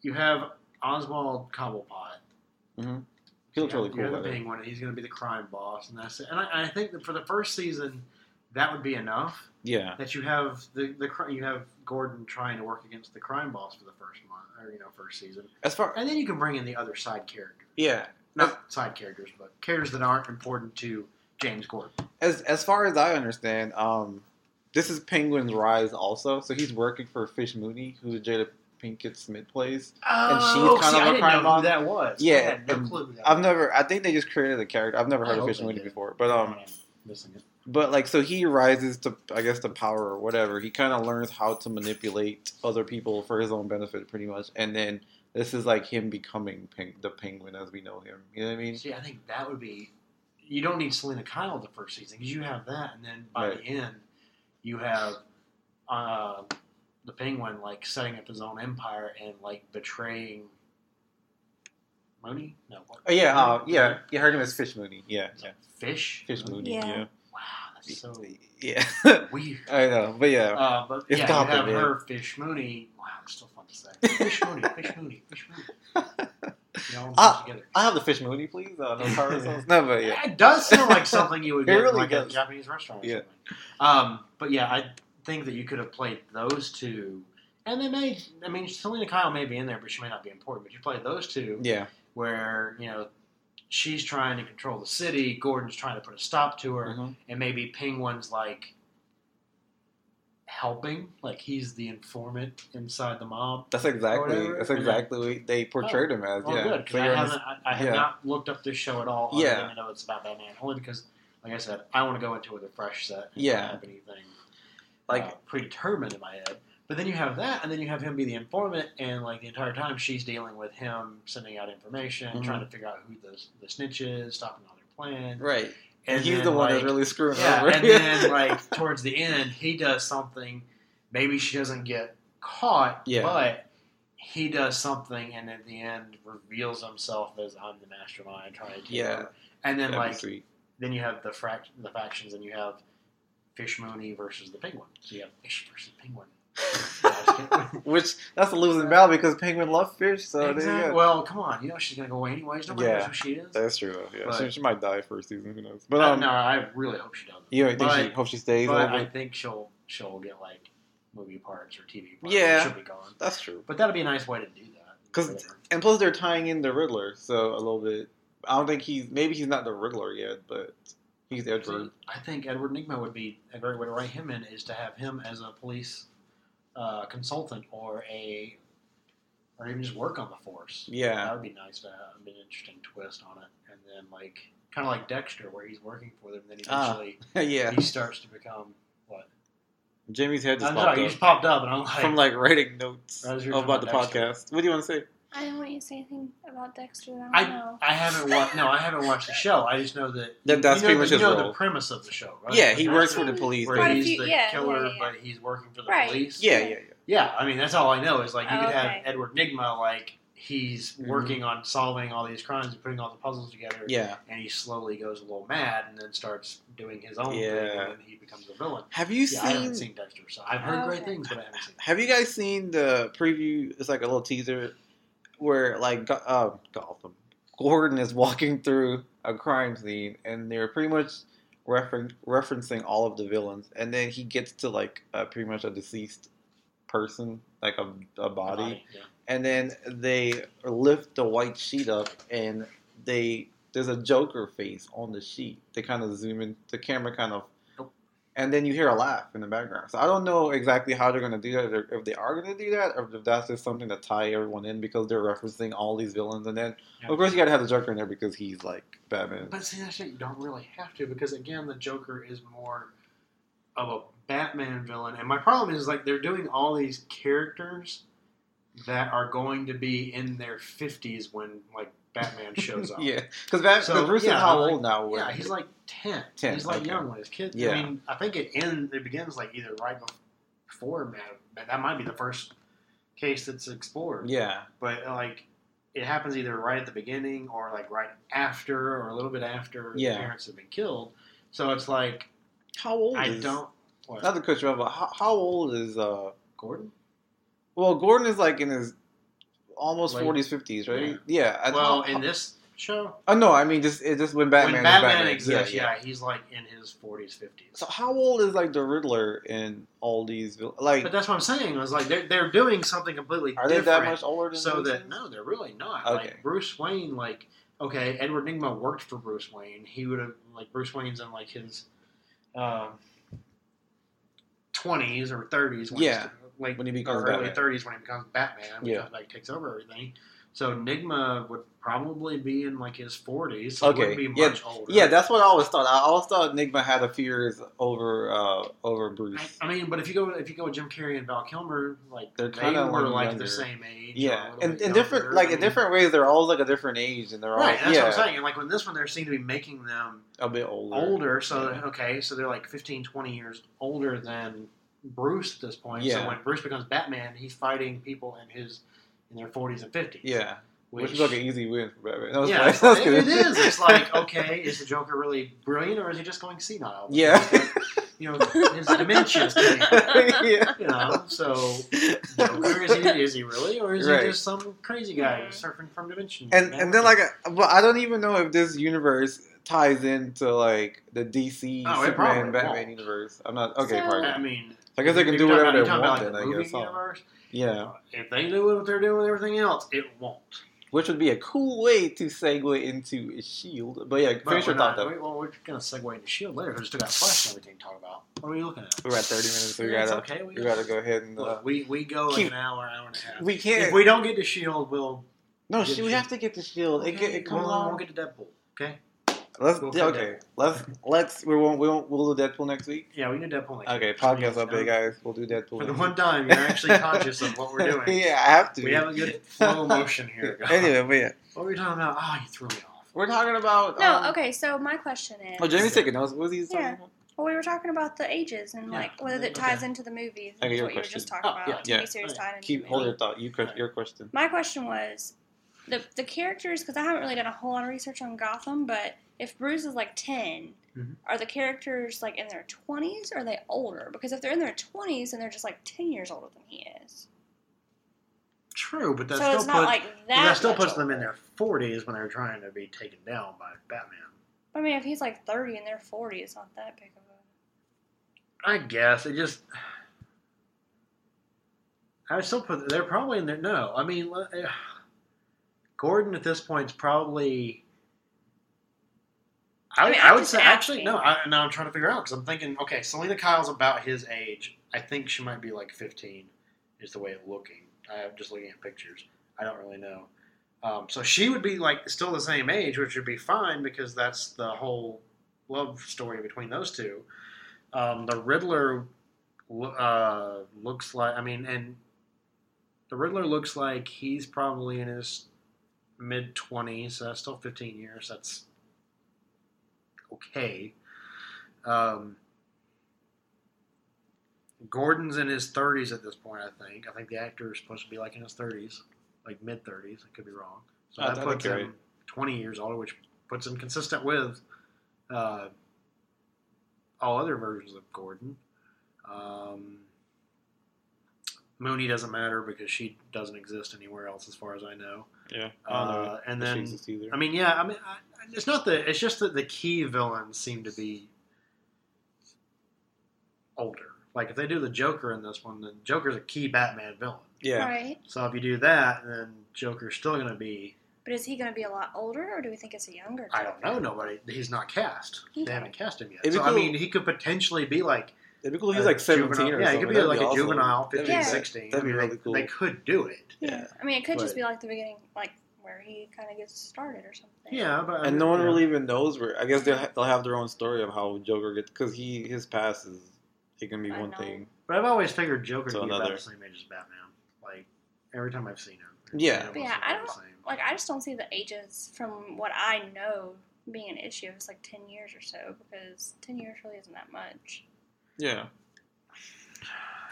S1: you have Oswald Cobblepot. Mm-hmm.
S3: he looks really cool.
S1: You have
S3: by
S1: the. Penguin, and he's going to be the crime boss, and that's it. And I, I think that for the first season, that would be enough.
S3: Yeah,
S1: That you have the the you have Gordon trying to work against the crime boss for the first month or you know first season,
S3: as far
S1: and then you can bring in the other side characters,
S3: yeah,
S1: not side characters, but characters that aren't important to James Gordon.
S3: as as far as I understand, um, this is Penguin's rise also. So he's working for Fish Mooney, who's who Jada Pinkett Smith plays. And she's
S1: Oh,
S3: kind
S1: see,
S3: of
S1: I
S3: a crime
S1: know
S3: boss?
S1: who that was.
S3: Yeah,
S1: I no clue who that
S3: I've never. I think they just created the character. I've never
S1: I
S3: heard of Fish Mooney
S1: did.
S3: before, but um,
S1: missing it.
S3: but like so he rises to I guess to power or whatever. He kind of learns how to manipulate other people for his own benefit, pretty much. And then this is like him becoming peng- the Penguin as we know him. You know what I mean?
S1: See, I think that would be. You don't need Selina Kyle the first season because you have that, and then by
S3: Right.
S1: the end, you have uh, the Penguin like setting up his own empire and like betraying Mooney. No, what?
S3: Oh, yeah, uh, yeah. You heard him as Fish Mooney. Yeah, yeah.
S1: Fish.
S3: Fish Mooney.
S2: Yeah.
S3: Yeah,
S1: Wow, that's so
S3: yeah.
S1: weird.
S3: I know, but yeah.
S1: Uh, but
S3: It's
S1: yeah, you have
S3: man.
S1: her Fish Mooney. Wow, it's still fun to say. Fish Mooney, Fish Mooney, Fish Mooney. You know, together.
S3: I have the Fish Mooney, please. Uh, no sauce. No, but yeah.
S1: It does sound like something you would get
S3: really
S1: like a. Japanese restaurant. Or
S3: Yeah.
S1: something. Um, but yeah, I think that you could have played those two, and they may. I mean, Selina Kyle may be in there, but she may not be important. But you play those two,
S3: Yeah.
S1: where you know she's trying to control the city, Gordon's trying to put a stop to her,
S3: Mhm.
S1: and maybe Penguin's like helping, like he's the informant inside the mob.
S3: That's exactly that's
S1: and then-
S3: exactly what they portrayed him as.
S1: Oh,
S3: yeah.
S1: good.
S3: So
S1: I haven't. I, I have
S3: yeah.
S1: not looked up this show at all.
S3: Yeah.
S1: I know it's about Batman. Only because, like I said, I want to go into it with a fresh set. And
S3: Yeah.
S1: Have anything
S3: like
S1: uh, predetermined in my head. But then you have that, and then you have him be the informant, and like the entire time she's dealing with him sending out information,
S3: Mhm.
S1: trying to figure out who the the snitch is, stopping all their plans.
S3: right. And, he's
S1: then,
S3: the one
S1: like,
S3: that's really screwing
S1: yeah,
S3: over.
S1: and then like towards the end, he does something. Maybe she doesn't get caught,
S3: Yeah.
S1: but he does something, and at the end reveals himself as I'm the mastermind trying to
S3: Yeah.
S1: over. And then
S3: That'd
S1: like then you have the frac- the factions, and you have Fish Mooney versus the Penguin. So you have Fish versus Penguin.
S3: Which that's a losing battle because Penguin loves fish. So there you
S1: Exactly.
S3: go.
S1: Well, come on, you know she's gonna go away anyways. Nobody
S3: Yeah.
S1: knows who she is.
S3: That's true. though. Yeah, she, she might die first season. Who knows? But
S1: Uh,
S3: um,
S1: no, I really hope she doesn't.
S3: you think
S1: but-
S3: she hope she stays
S1: But
S3: over?
S1: I think she'll she'll get like movie parts or TV parts.
S3: Yeah.
S1: she'll be gone.
S3: That's true.
S1: But that'd be a nice way to do that.
S3: 'Cause-
S1: Whatever.
S3: And plus, they're tying in the Riddler, so a little bit. I don't think he's maybe he's not the Riddler yet, but he's Edward.
S1: I think Edward Nygma would be a great way to write him in is to have him as a police uh, consultant or a or even just work on the force.
S3: Yeah.
S1: that would be nice to have an interesting twist on it, and then like kind of like Dexter, where he's working for them, then
S3: Ah.
S1: eventually
S3: yeah,
S1: he starts to become what?
S3: Jimmy's head just
S1: I'm
S3: popped
S1: sorry, he
S3: up
S1: just popped up, and I'm like,
S3: from like writing notes
S1: That
S3: about the
S1: Dexter.
S3: podcast. What do you want to say?
S2: I don't want you to say anything about Dexter. I don't
S1: I,
S2: know.
S1: I haven't watched. No, I haven't watched the show. I just know that
S3: That- that's
S1: you know,
S3: pretty much
S1: the,
S3: his
S1: you know
S3: role.
S1: the premise of the show, right?
S3: Yeah, he
S1: Like,
S3: works for the police.
S1: Where
S2: Quite a
S1: he's
S2: few-
S1: the
S2: yeah,
S1: killer,
S2: yeah, yeah.
S1: but he's working for the
S2: Right.
S1: police.
S3: Yeah, yeah, yeah.
S1: Yeah, I mean that's all I know is like you
S2: Oh,
S1: could have
S2: okay.
S1: Edward Nygma like he's
S3: Mhm.
S1: working on solving all these crimes and putting all the puzzles together.
S3: Yeah.
S1: and he slowly goes a little mad and then starts doing his own thing,
S3: Yeah.
S1: and then he becomes a villain.
S3: Have you
S1: Yeah, I haven't
S3: seen?
S1: seen Dexter, so I've heard great
S2: Okay.
S1: things, but I haven't seen.
S3: Have you guys seen the preview? It's like a little teaser where like uh, Gotham, Gordon is walking through a crime scene, and they're pretty much refer- referencing all of the villains, and then he gets to like uh, pretty much a deceased person, like a, a body,
S1: Yeah.
S3: and then they lift the white sheet up, and they there's a Joker face on the sheet. They kind of zoom in, the camera kind of. And then you hear a laugh in the background. So I don't know exactly how they're going to do that, if they are going to do that, or if that's just something to tie everyone in because they're referencing all these villains, and then
S1: Yeah.
S3: of course you got to have the Joker in there because he's like Batman.
S1: But see, that's it. You don't really have to because again, the Joker is more of a Batman villain, and my problem is like they're doing all these characters that are going to be in their fifties when like Batman shows up.
S3: yeah, because
S1: So,
S3: Bruce
S1: yeah,
S3: is how
S1: like-
S3: old now?
S1: Yeah, he's like ten.
S3: 10,
S1: He's like
S3: okay.
S1: young when his kid.
S3: Yeah.
S1: I mean, I think it ends. It begins like either right before Man. That might be the first case that's explored.
S3: yeah,
S1: But like, it happens either right at the beginning or like right after or a little bit after
S3: Yeah.
S1: the parents have been killed. So it's like
S3: How old
S1: I
S3: is
S1: don't. What,
S3: not you off, but how, how old is uh?
S1: Gordon?
S3: Well, Gordon is like in his almost
S1: Late-
S3: forties, fifties, right? Yeah. and
S1: Well,
S3: how-
S1: in this show,
S3: oh no, I mean just it just when Batman.
S1: when
S3: is
S1: Batman,
S3: Batman.
S1: exists, yeah, he's like in his forties, fifties.
S3: So how old is like the Riddler in all these? Like,
S1: But that's what I'm saying. I Was like they're they're doing something completely
S3: are they that much older than
S1: so
S3: those
S1: that
S3: things?
S1: no, they're really not.
S3: Okay.
S1: Like Bruce Wayne, like okay, Edward Nygma worked for Bruce Wayne. He would have like Bruce Wayne's in like his um, twenties or thirties.
S3: Yeah.
S1: Like
S3: When he becomes
S1: early
S3: Batman.
S1: thirties when he becomes Batman.
S3: Yeah.
S1: like takes over everything. So Nygma would probably be in like his forties. So
S3: Okay,
S1: he wouldn't be
S3: yeah,
S1: older.
S3: Yeah, that's what I always thought. I always thought Enigma had a few years over uh, over Bruce.
S1: I, I mean, but if you go if you go with Jim Carrey and Val Kilmer, like
S3: They're
S1: they
S3: kinda,
S1: were
S3: like, younger.
S1: the same age.
S3: yeah, and in different like
S1: I
S3: in different ways, they're all like a different age, and they're all
S1: Right, that's
S3: yeah,
S1: what I'm saying. And like when this one, they seem to be making them
S3: a bit older.
S1: older. So
S3: Yeah.
S1: okay, so they're like 15, 20 years older than Bruce at this point.
S3: Yeah.
S1: So when Bruce becomes Batman, he's fighting people in his in their forties and fifties.
S3: Yeah,
S1: which,
S3: which, is like an easy win for Batman. That was
S1: yeah,
S3: fine.
S1: it's
S3: That was
S1: like-
S3: good.
S1: it is. It's like okay, is the Joker really brilliant or is he just going senile?
S3: Yeah.
S1: you know, his dementia's taking.
S3: yeah.
S1: You know, so Joker is he is he really or is
S3: Right.
S1: he just some crazy guy surfing from dimension?
S3: And and then like, but I don't even know if this universe ties into like the DC
S1: Oh,
S3: Superman Batman
S1: won't.
S3: universe. I'm not okay.
S2: So-
S3: pardon.
S1: I mean,
S3: I guess they can do whatever
S1: about-
S3: they want.
S1: about,
S3: Then
S1: like, the
S3: I guess.
S1: universe.
S3: Yeah,
S1: If they do what they're doing with everything else, it won't.
S3: which would be a cool way to segue into a Shield. But yeah,
S1: But
S3: finish your
S1: we're
S3: thought though.
S1: we- well, we're going to segue into Shield later because we still got Flash and everything to talk about. What are we looking at?
S3: We're at 30 minutes, we
S1: Yeah,
S3: gotta
S1: okay. We,
S3: we gotta go ahead and. Uh,
S1: we we go like
S3: keep-
S1: an hour, hour and a half.
S3: we can't.
S1: If we don't get to Shield, we'll
S3: no, we
S1: Shield.
S3: have to get the Shield. It, get- it comes
S1: we'll,
S3: on.
S1: We'll get to Deadpool. Okay.
S3: Let's
S1: we'll
S3: yeah,
S1: get
S3: okay. Let's let's we won't we won't we'll do Deadpool next week.
S1: Yeah, we can do Deadpool. Next
S3: Okay,
S1: week.
S3: podcast
S1: So,
S3: update, guys. We'll do Deadpool.
S1: For the
S3: next
S1: one
S3: week.
S1: time you're actually conscious of what we're doing.
S3: yeah, I have to.
S1: We have a good flow motion here. guys.
S3: anyway, but yeah,
S1: What were we talking about? Oh, you threw me off.
S3: we're talking about.
S2: No,
S3: um,
S2: okay. So my question is,
S3: Oh, Jamie's taking notes. What was he talking
S2: Yeah.
S3: about?
S2: well, we were talking about the ages and
S1: Yeah.
S2: like whether it
S1: Okay.
S2: ties into the movies.
S3: Okay,
S2: is
S3: your
S2: you were
S3: question.
S2: just talking
S1: Oh,
S2: about.
S1: yeah.
S2: TV
S3: Yeah.
S2: series
S1: Okay.
S2: tied into
S3: Keep hold
S2: movie.
S3: your thought. You your question.
S2: My question was the the characters because I haven't really done a whole lot of research on Gotham, but if Bruce is like 10
S1: Mhm.
S2: are the characters like in their twenties or are they older? Because if they're in their twenties, then they're just like ten years older than he is.
S1: True, but that
S2: so
S1: still
S2: it's not
S1: puts
S2: like that.
S1: that still puts them in their forties when they're trying to be taken down by Batman.
S2: I mean, if he's like thirty and they're forty, it's not that big of a.
S1: I guess it just. I still put they're probably in there. No, I mean, eh, Gordon at this point is probably. I,
S2: I
S1: would-
S2: mean,
S1: I would say actually no. I, now I'm trying to figure out because I'm thinking okay, Selina Kyle's about his age. I think she might be like 15, is the way it's looking. I'm just looking at pictures. I don't really know. Um, so she would be like still the same age, which would be fine because that's the whole love story between those two. Um, the Riddler uh, looks like I mean, and the Riddler looks like he's probably in his mid twenties. So that's still fifteen years. That's okay. Um, Gordon's in his thirties at this point. I think. I think the actor is supposed to be like in his thirties, like mid thirties. I could be wrong. So
S3: I
S1: that puts him
S3: right.
S1: twenty years older, which puts him consistent with uh, all other versions of Gordon. Um, Mooney doesn't matter because she doesn't exist anywhere else, as far as I know.
S3: Yeah.
S1: Uh, and then. I mean, yeah, I mean, I, it's not the. It's just that the key villains seem to be older. Like if they do the Joker in this one, then Joker's a key Batman villain.
S3: yeah.
S2: Right.
S1: So if you do that, then Joker's still going to be.
S2: But is he going to be a lot older, or do we think it's a younger?
S1: I don't know.
S2: Joker?
S1: Nobody. He's not cast.
S2: Okay.
S1: They haven't cast him yet.
S3: It'd be
S1: So I mean, he could potentially be like
S3: It'd be cool. He's like 17
S1: juvenile-
S3: or
S1: yeah, he could be
S3: That'd
S1: like a
S3: awesome.
S1: juvenile, 15,
S2: Yeah.
S1: 16.
S3: That'd be
S1: I mean,
S3: really
S1: they,
S3: cool.
S1: They could do it.
S3: Yeah.
S2: I mean, it could just be like the beginning, like where he kind of gets started or something.
S1: Yeah, but I
S3: And
S1: mean,
S3: no one
S1: yeah.
S3: really even knows where. I guess they'll, ha- they'll have their own story of how Joker gets because he his past is it can be
S2: I
S3: one
S2: know.
S3: thing.
S1: But I've always figured Joker
S3: So
S1: to be about the same age as Batman. Like every time I've seen him.
S3: Yeah.
S2: But yeah, I don't like. I just don't see the ages from what I know being an issue. It's like ten years or so, because ten years really isn't that much.
S3: Yeah.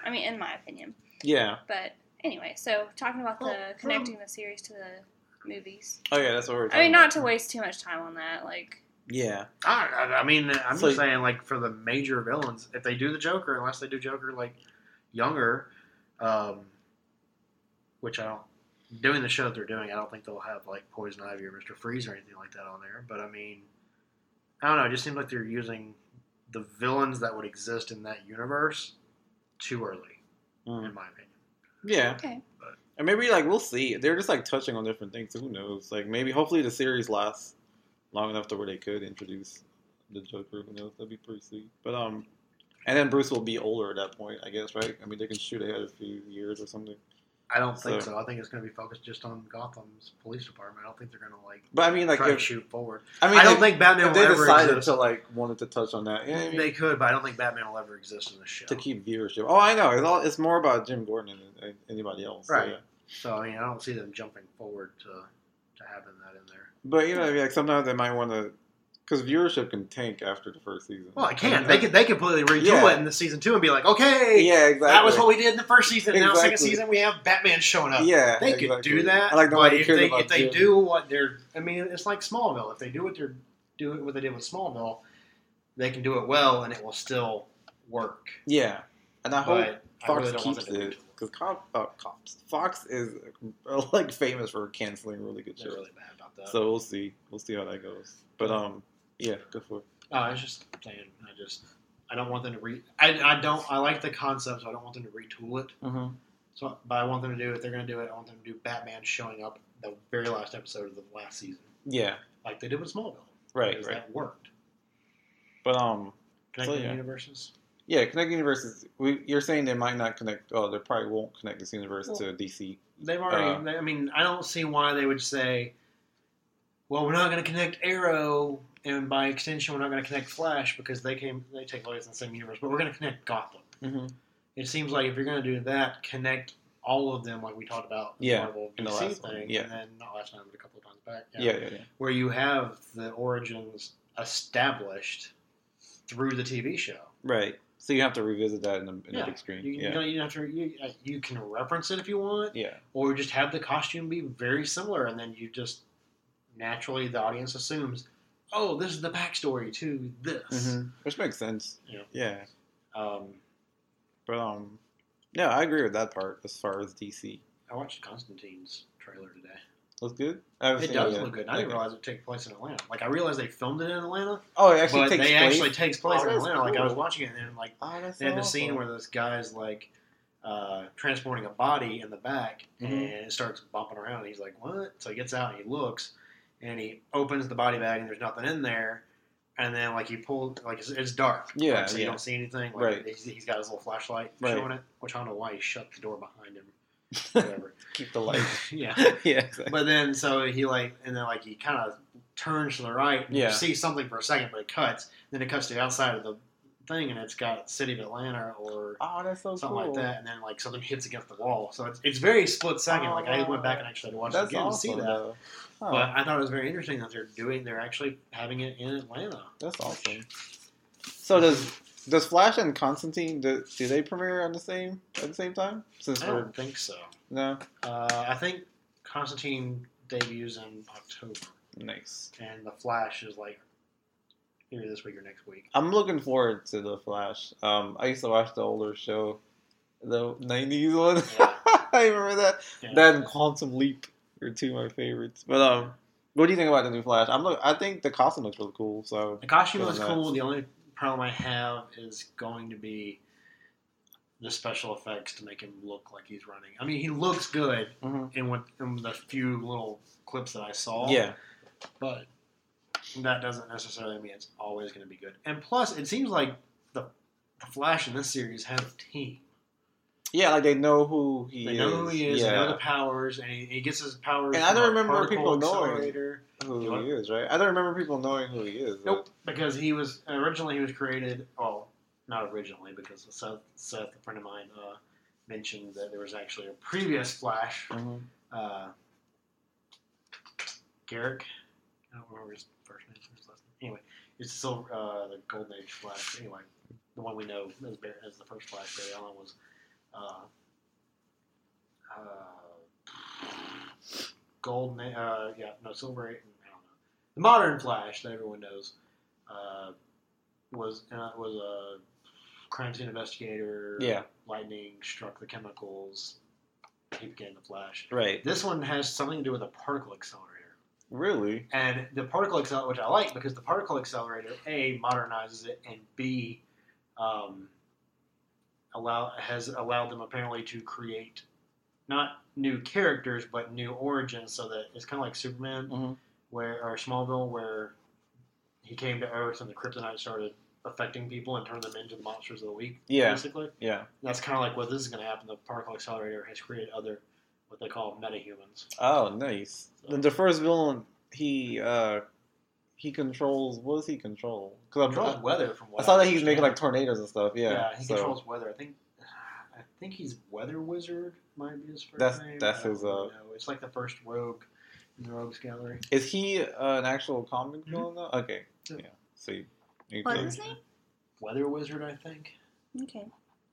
S2: I mean, in my opinion.
S3: Yeah.
S2: But anyway, so talking about the
S1: Well,
S2: connecting the series to the movies.
S3: Oh yeah, that's what we're.
S2: I
S3: Talking
S2: mean, not to waste too much time on that. Like,
S3: Yeah,
S1: I, I- I mean, I'm
S3: So-
S1: just saying, like for the major villains, if they do the Joker, unless they do Joker like younger, um, which I don't. Doing the show that they're doing, I don't think they'll have like Poison Ivy or Mister Freeze or anything like that on there. But I mean, I don't know. It just seems like they're using the villains that would exist in that universe too early,
S3: Mm.
S1: in my opinion.
S3: yeah.
S2: okay,
S3: And maybe like we'll see. They're just like touching on different things. Who knows? Like maybe hopefully the series lasts long enough to where they could introduce the Joker. Who knows? That'd be pretty sweet. But um, and then Bruce will be older at that point, I guess, right? I mean, they can shoot ahead a few years or something.
S1: I don't think
S3: So-
S1: so. I think it's going to be focused just on Gotham's police department. I don't think they're going to like
S3: But I mean, like
S1: try to shoot forward.
S3: I mean,
S1: I don't
S3: if,
S1: think Batman
S3: if
S1: will
S3: they
S1: ever
S3: decided
S1: exist.
S3: to like wanted to touch on that, you know I mean?
S1: They could, but I don't think Batman will ever exist in the show.
S3: to keep viewership. Oh, I know. It's all. It's more about Jim Gordon than anybody else. so,
S1: Right.
S3: yeah.
S1: So I mean, I don't see them jumping forward to to having that in there.
S3: But you know, like sometimes they might want to, because viewership can tank after the first season.
S1: Well, I can.
S3: And
S1: They could. They completely redo
S3: Yeah.
S1: it in the season two and be like, okay,
S3: Yeah, exactly.
S1: that was what we did in the first season. and Now second season we have Batman showing up.
S3: Yeah,
S1: They could do that.
S3: I like
S1: but if they if they
S3: Jim.
S1: do what they're, I mean, it's like Smallville. If they do what they're do what they did with Smallville, they can do it well and it will still work.
S3: Yeah, and I hope
S1: But I
S3: Fox
S1: really
S3: keeps it because cop, uh, cops Fox is uh, like famous for canceling really good
S1: They're
S3: shows.
S1: really bad about that.
S3: So we'll see. We'll see how that goes. But um, yeah, go for it.
S1: Oh, I was just saying. I just I don't want them to re. I, I don't. I like the concept, so I don't want them to retool it.
S3: Mm-hmm.
S1: So, but I want them to do if they're going to do it. I want them to do Batman showing up the very last episode of the last season,
S3: Yeah,
S1: like they did with Smallville.
S3: right,
S1: because
S3: right.
S1: that worked.
S3: But um,
S1: Connecting
S3: yeah.
S1: universes.
S3: yeah, Connect Universes. We, you're saying they might not connect. Oh, they probably won't connect this universe
S1: Well,
S3: to DC.
S1: They've already.
S3: Uh,
S1: they, I mean, I don't see why they would say, "Well, we're not going to connect Arrow, and by extension, we're not going to connect Flash because they came. They take place in the same universe, but we're going to connect Gotham."
S3: Mm-hmm.
S1: It seems like if you're going to do that, connect all of them, like we talked about in
S3: Yeah,
S1: the Marvel
S3: in the
S1: DC
S3: last one,
S1: thing,
S3: yeah.
S1: and then not last time, but a couple of times back.
S3: Yeah, yeah, yeah.
S1: where you have the origins established through the TV show.
S3: Right. So you have to revisit that in the, in
S1: Yeah.
S3: the big screen.
S1: You, you don't you don't have to you, you can reference it if you want,
S3: yeah.
S1: or just have the costume be very similar, and then you just naturally the audience assumes, oh, this is the backstory to this.
S3: hmm Which makes sense.
S1: Yeah.
S3: Yeah.
S1: Um,
S3: But um, yeah, I agree with that part as far as DC.
S1: I watched Constantine's trailer today.
S3: Looks good. I haven't
S1: It does
S3: yet.
S1: look good. I didn't
S3: Okay.
S1: realize it takes place in Atlanta. Like I realized they filmed it in Atlanta,
S3: Oh, it actually
S1: but
S3: takes
S1: they
S3: place.
S1: actually takes place
S3: Oh,
S1: in
S3: that's
S1: Atlanta. Like I was watching it, and then like
S3: oh,
S1: They had the
S3: awesome.
S1: scene where this guy's like uh, transporting a body in the back,
S3: Mhm.
S1: and it starts bumping around. And he's like, "What?" So he gets out and he looks, and he opens the body bag, and there's nothing in there. And then like he pulled, like it's, it's dark,
S3: Yeah,
S1: like, so you
S3: yeah.
S1: don't see anything. Like,
S3: Right.
S1: He's, he's got his little flashlight
S3: Right.
S1: showing it, which I don't know why he shut the door behind him. Whatever.
S3: Keep the light.
S1: yeah.
S3: yeah, exactly.
S1: But then so he like, and then like he kind of turns to the right, and
S3: Yeah.
S1: you see something for a second, but it cuts. Then it cuts to the outside of the thing, and it's got City of Atlanta or
S3: oh, that's so
S1: something
S3: cool.
S1: like that, and then like something hits against the wall. So it's, it's very split second.
S3: Oh,
S1: like I
S3: oh,
S1: went back and actually had to watch it again
S3: awesome.
S1: to see that.
S3: though. Oh,
S1: But I thought it was very interesting that they're doing. They're actually having it in Atlanta.
S3: that's awesome. So does does Flash and Constantine do, do they premiere on the same at the same time? Since
S1: I don't think so.
S3: no
S1: Uh, I think Constantine debuts in October,
S3: nice.
S1: and the Flash is like either this week or next week.
S3: I'm looking forward to the Flash. Um, I used to watch the older show, the '90s one.
S1: Yeah.
S3: I remember that.
S1: Yeah.
S3: That Quantum Leap are two of my favorites. But um, what do you think about the new Flash? I'm look. I think the costume looks really cool. So
S1: The costume looks cool. The only problem I have is going to be the special effects to make him look like he's running. I mean, he looks good
S3: Mhm.
S1: in what in the few little clips that I saw.
S3: yeah,
S1: but that doesn't necessarily mean it's always going to be good. And plus, it seems like the the Flash in this series has a team.
S3: Yeah, like they know who he
S1: They
S3: is.
S1: know who he is.
S3: Yeah,
S1: They know the powers, and he, he gets his powers.
S3: And I don't remember people knowing. who
S1: You
S3: he is, right? I don't remember people knowing who he is.
S1: Nope, because he was originally he was created. Well, not originally, because Seth, Seth a friend of mine, uh, mentioned that there was actually a previous Flash,
S3: hmm
S1: uh, Garrick. I don't remember his first name. His last name. Anyway, it's still uh, the Golden Age Flash. Anyway, the one we know as, as the first Flash, Barry Allen was. Uh, uh, Golden, uh, yeah, no, Silver I don't know. The modern Flash that everyone knows uh, was uh, was a crime scene investigator.
S3: Yeah.
S1: Lightning struck the chemicals. He became the Flash.
S3: Right.
S1: This one has something to do with a particle accelerator.
S3: Really?
S1: And the particle accelerator, which I like because the particle accelerator, A, modernizes it, and B, um, allow has allowed them apparently to create not new characters but new origins, so that it's kind of like Superman,
S3: Mhm.
S1: where or Smallville, where he came to Earth and the kryptonite started affecting people and turned them into the monsters of the week.
S3: Yeah.
S1: basically.
S3: Yeah.
S1: That's kind of like what this is going to happen. The particle accelerator has created other what they call metahumans.
S3: Oh, nice. The, the first villain, he uh, he controls. What does he control? Because
S1: Controls weather from what
S3: I saw that he's making like tornadoes and stuff. Yeah.
S1: Yeah, he
S3: so
S1: controls weather. I think I think he's Weather Wizard might be his first
S3: That's-
S1: name.
S3: that's
S1: I don't
S3: his, uh.
S1: It's like the first rogue in the Rogues Gallery.
S3: is he uh, an actual comic villain though? Okay.
S1: Yeah.
S3: Yeah. See. You
S2: What his name?
S1: Weather Wizard, I think.
S2: Okay.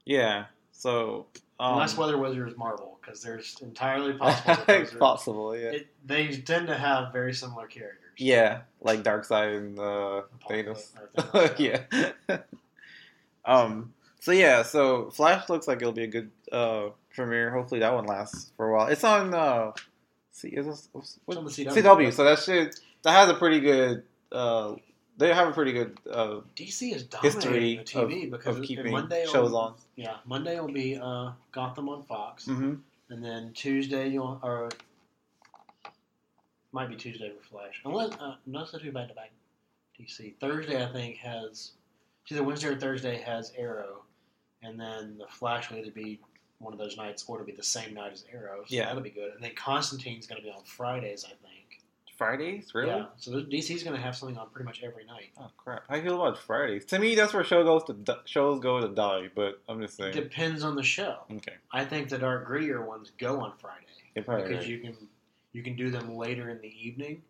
S3: Yeah. So. Um,
S1: Unless Weather Wizard is Marvel, because there's entirely possible. that
S3: possible. Yeah.
S1: it, they tend to have very similar characters.
S3: Yeah, like Darkseid and uh, Thanos.
S1: Apocalypse, or Thanos,
S3: yeah. um. So yeah. So Flash looks like it'll be a good uh, premiere. Hopefully that one lasts for a while. It's on. Uh, see, is this, what,
S1: on CW.
S3: CW. So that shit that has a pretty good. Uh, they have a pretty good. Uh,
S1: DC is
S3: History
S1: dominating the TV because
S3: of keeping
S1: Monday
S3: shows on.
S1: Yeah, Monday will be uh, Gotham on Fox.
S3: hmm
S1: And then Tuesday you'll or might be Tuesday for Flash. Unless uh, unless the two back to back DC. Thursday I think has it's either Wednesday or Thursday has Arrow, and then the Flash will either be one of those nights or it'll be the same night as Arrow. So
S3: Yeah.
S1: that'll be good. And then Constantine's going to be on Fridays, I think.
S3: Fridays, really?
S1: Yeah. So DC's going to have something on pretty much every night.
S3: Oh crap! I do feel about Fridays? To me, that's where show goes to shows go to die. But I'm just saying.
S1: It Depends on the show.
S3: Okay.
S1: I think the dark grittier ones go on Friday. Because
S3: right.
S1: you can you can do them later in the evening,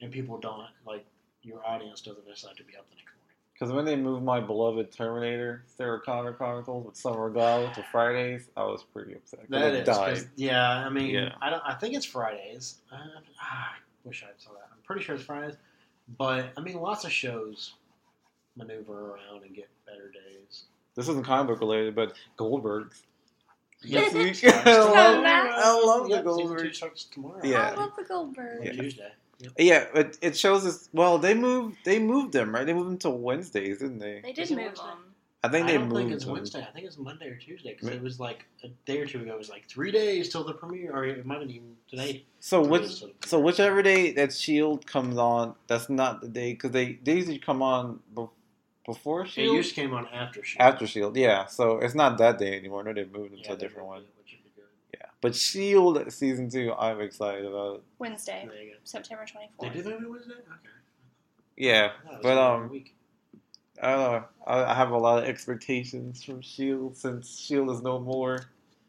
S1: and people don't like your audience doesn't decide to be up the next morning.
S3: Because when they moved my beloved Terminator, Sarah Connor Chronicles with Summer Glau to Fridays, I was pretty upset.
S1: That is,
S3: died.
S1: yeah. I mean,
S3: Yeah.
S1: I don't. I think it's Fridays. Uh, ah, I wish I saw that. I'm pretty sure it's Fridays, but I mean, lots of shows maneuver around and get better days.
S3: This isn't comic book related, but Goldbergs.
S1: Yep.
S3: This week, I love, I love the
S1: season two
S3: Goldbergs.
S1: tomorrow.
S3: Yeah.
S2: I love the Goldberg.
S1: On
S3: Yeah.
S1: Tuesday. Yep.
S3: Yeah, it, it shows us. Well, they moved. They moved them right. They moved them to Wednesdays, didn't they?
S2: They did
S1: it
S2: move them.
S3: I think they
S1: I
S3: they
S1: don't
S3: moved
S1: think it's
S3: them.
S1: Wednesday. I think it's Monday or Tuesday because
S3: Ma-
S1: it was like a day or two ago. It was like three days till the premiere, or it might have been even today.
S3: So which
S1: days till the
S3: so whichever day that Shield comes on, that's not the day because they they usually come on be, before
S1: It
S3: Shield.
S1: used to came on after Shield.
S3: After Shield, yeah. So it's not that day anymore. No, they moved it
S1: Yeah,
S3: to a different one.
S1: it, which would be good.
S3: Yeah, but Shield season two, I'm excited about.
S2: Wednesday,
S1: There you go.
S2: September
S1: They
S2: 24th.
S1: did that on Wednesday. Okay.
S3: Yeah,
S1: Yeah, it was
S3: but um. I don't know. I, I have a lot of expectations from Shield since Shield is no more.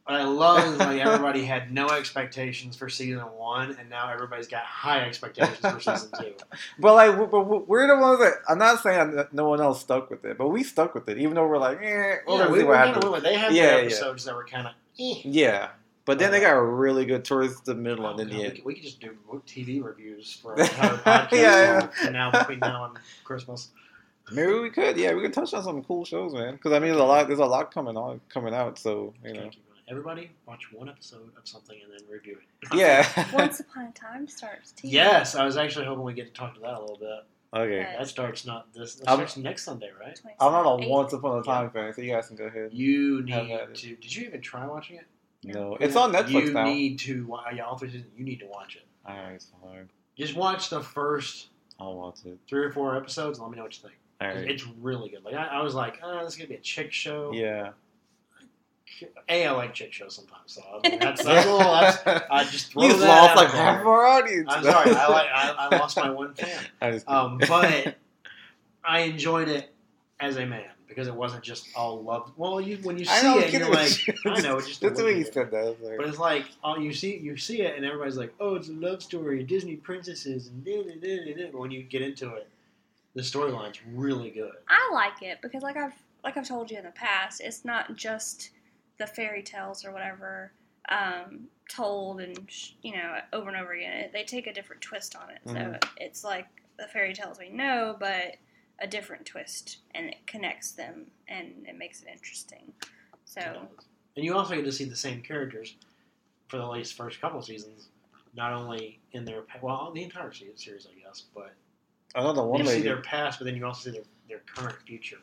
S1: What I love is like everybody had no expectations for season one, and now everybody's got high expectations for season two.
S3: But like, but we're the ones that I'm not saying that no one else stuck with it, but we stuck with it, even though we're like, eh, we'll
S1: yeah, we
S3: see what happens.
S1: win. They had
S3: Yeah, yeah.
S1: episodes that were kind of. Eh.
S3: Yeah, but then they got really good towards the middle
S1: Oh,
S3: and then the end.
S1: we could just do TV reviews for our entire podcast
S3: Yeah,
S1: from now between now and Christmas.
S3: Maybe we could. Yeah, we could touch on some cool shows, man. Because I mean, there's a lot. There's a lot coming on, coming out. So you know,
S1: Can't keep going. Everybody, watch one episode of something and then review it.
S3: yeah.
S2: Once Upon a Time starts. TV.
S1: Yes, I was actually hoping we get to talk to that a little bit.
S3: okay.
S2: Yeah.
S1: That starts not this. That
S3: I'm-
S1: starts next Sunday, right?
S3: I'm not a
S2: 27th.
S3: Once Upon a Time fan, so you guys can go ahead.
S1: You need to. Did you even try watching it?
S3: No, it's on Netflix
S1: you
S3: now.
S1: need to. wa- Yeah, all three seasons. You need to watch it.
S3: Alright, it's fine.
S1: Just watch the first
S3: I'll watch it.
S1: three or four episodes and let me know what you think.
S3: Alright.
S1: It's really good. Like I, I was like, oh, this is gonna be a chick show.
S3: Yeah.
S1: A, I like chick shows sometimes. So I mean, that's, that's a little. That's, I just throw
S3: you
S1: that
S3: lost
S1: out
S3: like
S1: there.
S3: half our audience.
S1: I'm sorry. I like. I, I lost my one fan. Um, but I enjoyed it as a man because it wasn't just all love. Well, you when you see
S3: know,
S1: it, you're like,
S3: you.
S1: I know, it's just
S3: That's the
S1: a
S3: way you
S1: look
S3: said that. Like,
S1: But it's like oh, you see you see it, and everybody's like, "Oh, it's a love story, Disney princesses," and da, da, da, da, da. but when you get into it, the storyline's really good.
S2: I like it because, like I've like I've told you in the past, it's not just the fairy tales or whatever um, told and sh- you know over and over again. It, they take a different twist on it, so
S3: Mhm.
S2: it's like the fairy tales we know, but a different twist, and it connects them and it makes it interesting. So
S1: And you also get to see the same characters for the least first couple seasons, not only in their well the entire series, I guess, but
S3: Another one
S1: you see their past, but then you also see their, their current future,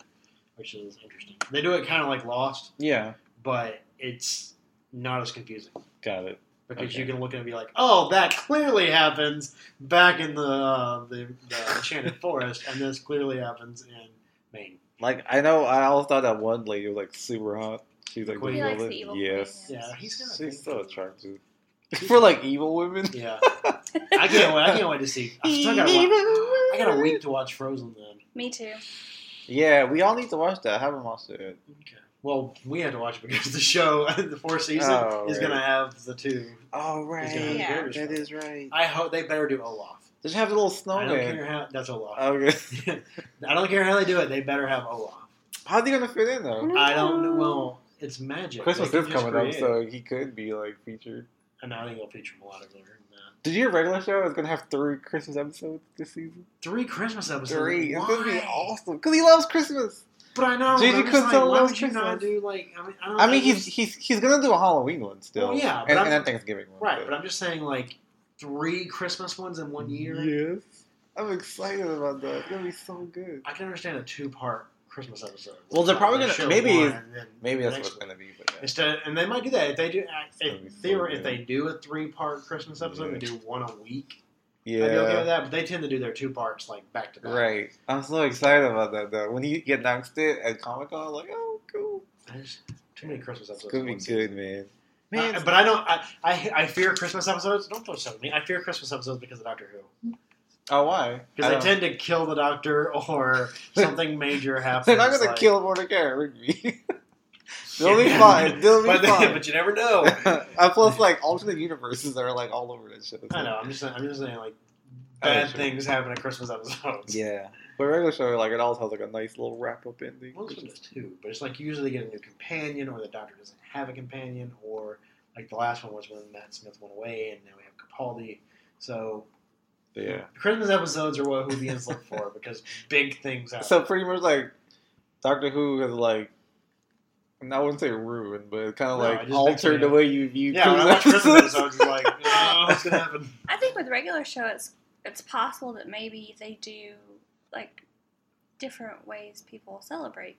S1: which is interesting. They do it kind of like Lost,
S3: Yeah,
S1: but it's not as confusing
S3: got it.
S1: because
S3: Okay.
S1: you can look at it and be like, "Oh, that clearly happens back in the uh, the, the Enchanted Forest, and this clearly happens in Maine."
S3: Like I know, I always thought that one lady was like super hot. She's like
S1: Queen.
S3: the
S2: He likes
S3: villain.
S2: the evil
S3: Yes,
S2: queen,
S1: Yeah, he's got a
S3: she's so attractive. For like evil women.
S1: Yeah, I can't wait. I can't wait to see. I still got. I got a week to watch Frozen then.
S2: me too.
S3: Yeah, we all need to watch that. I haven't watched it yet.
S1: Okay. Well, we had to watch it because the show, the fourth season,
S3: Oh,
S1: is
S3: right.
S1: going to have the two.
S3: Oh
S1: right.
S2: Yeah.
S3: that is right.
S1: I hope they better do Olaf.
S3: Does it have a little
S1: I don't care
S3: snowman?
S1: how that's Olaf.
S3: Oh, okay.
S1: I don't care how they do it. They better have Olaf.
S3: How are they gonna fit in though?
S1: I don't know. Well, it's magic.
S3: Christmas is coming up,
S1: create it.
S3: so he could be like featured.
S1: And I think he'll feature a lot of later than that.
S3: Did your regular show is gonna have three Christmas episodes this season?
S1: Three Christmas episodes.
S3: Three. It's gonna be
S1: Why?
S3: awesome because he loves Christmas.
S1: But I know.
S3: J.J.
S1: but just like, why would you not do like? I mean, I, don't
S3: I mean, he's he's he's gonna do a Halloween one still.
S1: Well, yeah,
S3: and, and a Thanksgiving one.
S1: right. But I'm just saying, like three Christmas ones in one year.
S3: Yes, I'm excited about that. It's gonna be so good.
S1: I can understand a two-part Christmas episode.
S3: Well, they're probably gonna-
S1: show
S3: maybe-
S1: one
S3: Maybe that's
S1: next
S3: what it's
S1: one.
S3: gonna be. But yeah.
S1: Instead, and they might do that if they do.
S3: gonna
S1: If,
S3: so
S1: if they do a three-part Christmas episode, they do one a week.
S3: Yeah.
S1: I'd be okay with that. But they tend to do their two parts like back to back.
S3: Right. I'm so excited about that though. When he announced it at Comic Con, like, oh, cool.
S1: Just too many Christmas episodes. in
S3: be good, man. Man,
S1: Uh, but I don't. I, I I fear Christmas episodes. Don't throw stuff at me. I fear Christmas episodes because of Doctor Who.
S3: oh, why?
S1: Because
S3: I
S1: they tend to kill the Doctor or something major happens.
S3: They're not gonna
S1: like-
S3: kill Mordecai Rigby. They'll be fine. They'll be
S1: but,
S3: fine.
S1: but you never know.
S3: and plus, like alternate universes are like all over that shit.
S1: I know. I'm just. saying- I'm just saying like bad
S3: sure.
S1: things happen at Christmas episodes.
S3: Yeah, but regular show like it always has like a nice little wrap up ending.
S1: Well, there's two, but it's like usually they get a new companion, or the Doctor doesn't have a companion, or like the last one was when Matt Smith went away, and now we have Capaldi. So
S3: Yeah.
S1: Christmas episodes are what Whovians look for because big things happen.
S3: So pretty much like Doctor Who has like. I wouldn't say ruined, but kind of
S1: No,
S3: like
S1: just
S3: altered the way you view
S1: yeah, when I watch
S3: Christmas
S1: Christmas episodes, it's like, oh, what's gonna happen?
S2: I think with regular show, it's it's possible that maybe they do like different ways people celebrate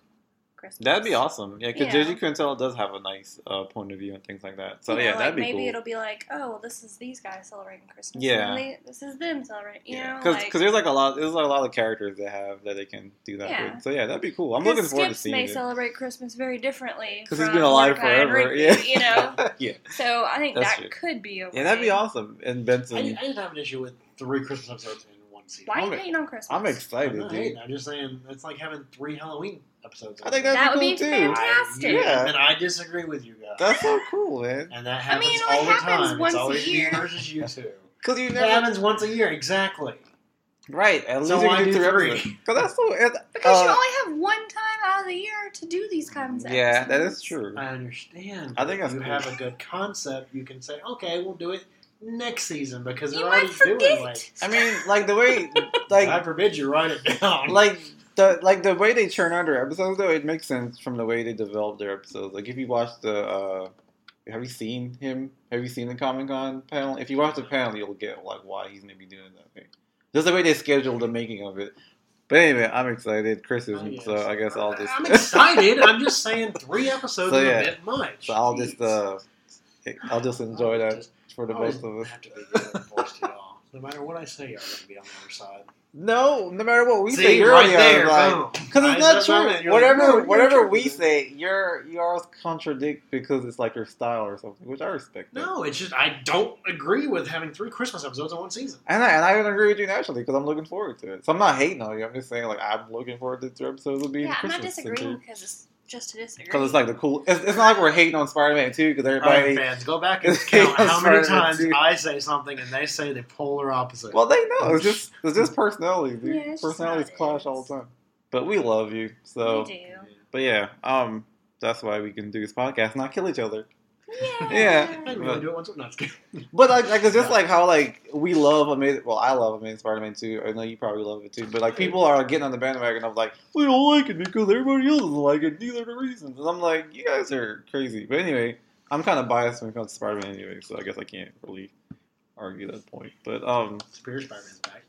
S2: Christmas.
S3: That'd be awesome. Yeah, because
S2: Yeah.
S3: JG Quintel does have a nice uh, point of view and things like that. So
S2: You know,
S3: yeah,
S2: like
S3: that'd be
S2: maybe
S3: cool.
S2: it'll be like, oh, well, this is these guys celebrating Christmas.
S3: Yeah.
S2: and they, this is them celebrating. You
S3: yeah,
S2: know,
S3: because
S2: like,
S3: there's like a lot there's like a lot of characters that have that they can do that
S2: Yeah.
S3: with. So yeah, that'd be cool. I'm looking forward to
S2: Skips
S3: seeing
S2: may
S3: it
S2: celebrate Christmas very differently
S3: because he's been alive
S2: Mordecai and
S3: forever.
S2: Rigby,
S3: Yeah,
S2: you know.
S3: yeah,
S2: So I think
S3: That's
S2: that
S3: true.
S2: could be okay.
S3: yeah, that'd be awesome. And Benson,
S1: I didn't have an issue with three Christmas episodes in one season.
S2: Why are you
S3: I'm-
S2: hating on Christmas?
S3: I'm
S1: I'm
S3: excited,
S1: not
S3: dude.
S1: I'm just saying it's like having three Halloween episodes.
S3: I think
S1: in
S3: that'd
S2: That
S3: be
S2: would
S3: cool
S2: be
S3: too.
S2: fantastic.
S1: I,
S3: Yeah.
S1: and I disagree with you guys.
S3: That's so cool, man.
S1: and that
S2: I
S1: happens
S2: mean, it only
S1: all the
S2: happens
S1: time.
S2: once
S1: it's
S2: a
S1: always
S2: year.
S1: me versus you two.
S3: Because you
S1: It
S3: never
S1: happens once a year, exactly.
S3: right. At least
S1: So
S3: you
S1: why
S3: can do
S1: do
S3: three
S1: three?
S3: Because that's so. It,
S2: Because you
S3: uh,
S2: only have one time out of the year to do these kinds of
S3: yeah, that is true.
S1: I understand.
S3: I think
S1: If you
S3: cool.
S1: have a good concept. You can say, okay, we'll do it next season because they're
S2: You
S1: already
S2: might forget.
S1: doing like.
S3: I mean, like the way, like I
S1: forbid you write it down.
S3: like the like the way they churn out their episodes though, it makes sense from the way they develop their episodes. Like if you watch the, uh have you seen him? Have you seen the Comic Con panel? If you watch the panel, you'll get like why he's maybe doing that thing. Just the way they schedule the making of it. But anyway, I'm excited. Chris
S1: Oh,
S3: isn't,
S1: yes.
S3: so I guess I'll just.
S1: I'm excited. I'm just saying three episodes
S3: So, yeah.
S1: a bit much.
S3: so I'll just uh, I'll just enjoy
S1: I'll
S3: that
S1: just-
S3: for the
S1: I always
S3: both of us.
S1: Have to be good and forced to y'all. No matter what I say, y'all gonna be on the other side.
S3: No, no matter what we
S1: See,
S3: say, you're
S1: right
S3: on the
S1: there,
S3: other
S1: boom.
S3: Because it's not true.
S1: you're like, no,
S3: Whatever, whatever we say, you're you always contradict because it's like your style or something, which I respect. that.
S1: No, it's just I don't agree with having three Christmas episodes in one season.
S3: and I and I don't agree with you naturally because I'm looking forward to it. So I'm not hating on you. I'm just saying like I'm looking forward to two episodes of being
S2: Yeah, I'm not
S3: Christmas
S2: disagreeing because it's just to disagree.
S3: because it's like the cool. It's, it's not like we're hating on Spider-Man too because
S1: All right,
S3: everybody.
S1: fans, go back and count how many
S3: Spider-Man
S1: times
S3: too.
S1: I say something and they say the polar opposite.
S3: well, they know it's just it's just personalities. dude.
S2: Yeah, it's
S3: personalities
S2: how
S3: clash
S2: is.
S3: all the time. But we love you. So,
S2: we do.
S3: but yeah, um, that's why we can do this podcast, not kill each other.
S2: Yeah.
S3: Yeah.
S1: I'd really do it once. No, it's good.
S3: But like, like it's just like how like we love Amazing. Well, I love Amazing Spider-Man too. I know you probably love it too. But like people are getting on the bandwagon of like we don't like it because everybody else doesn't like it. These are the reasons. And I'm like, you guys are crazy. But anyway, I'm kind of biased when it comes to Spider-Man anyway, so I guess I can't really argue that point. But um,
S1: Superior Spider-Man's back.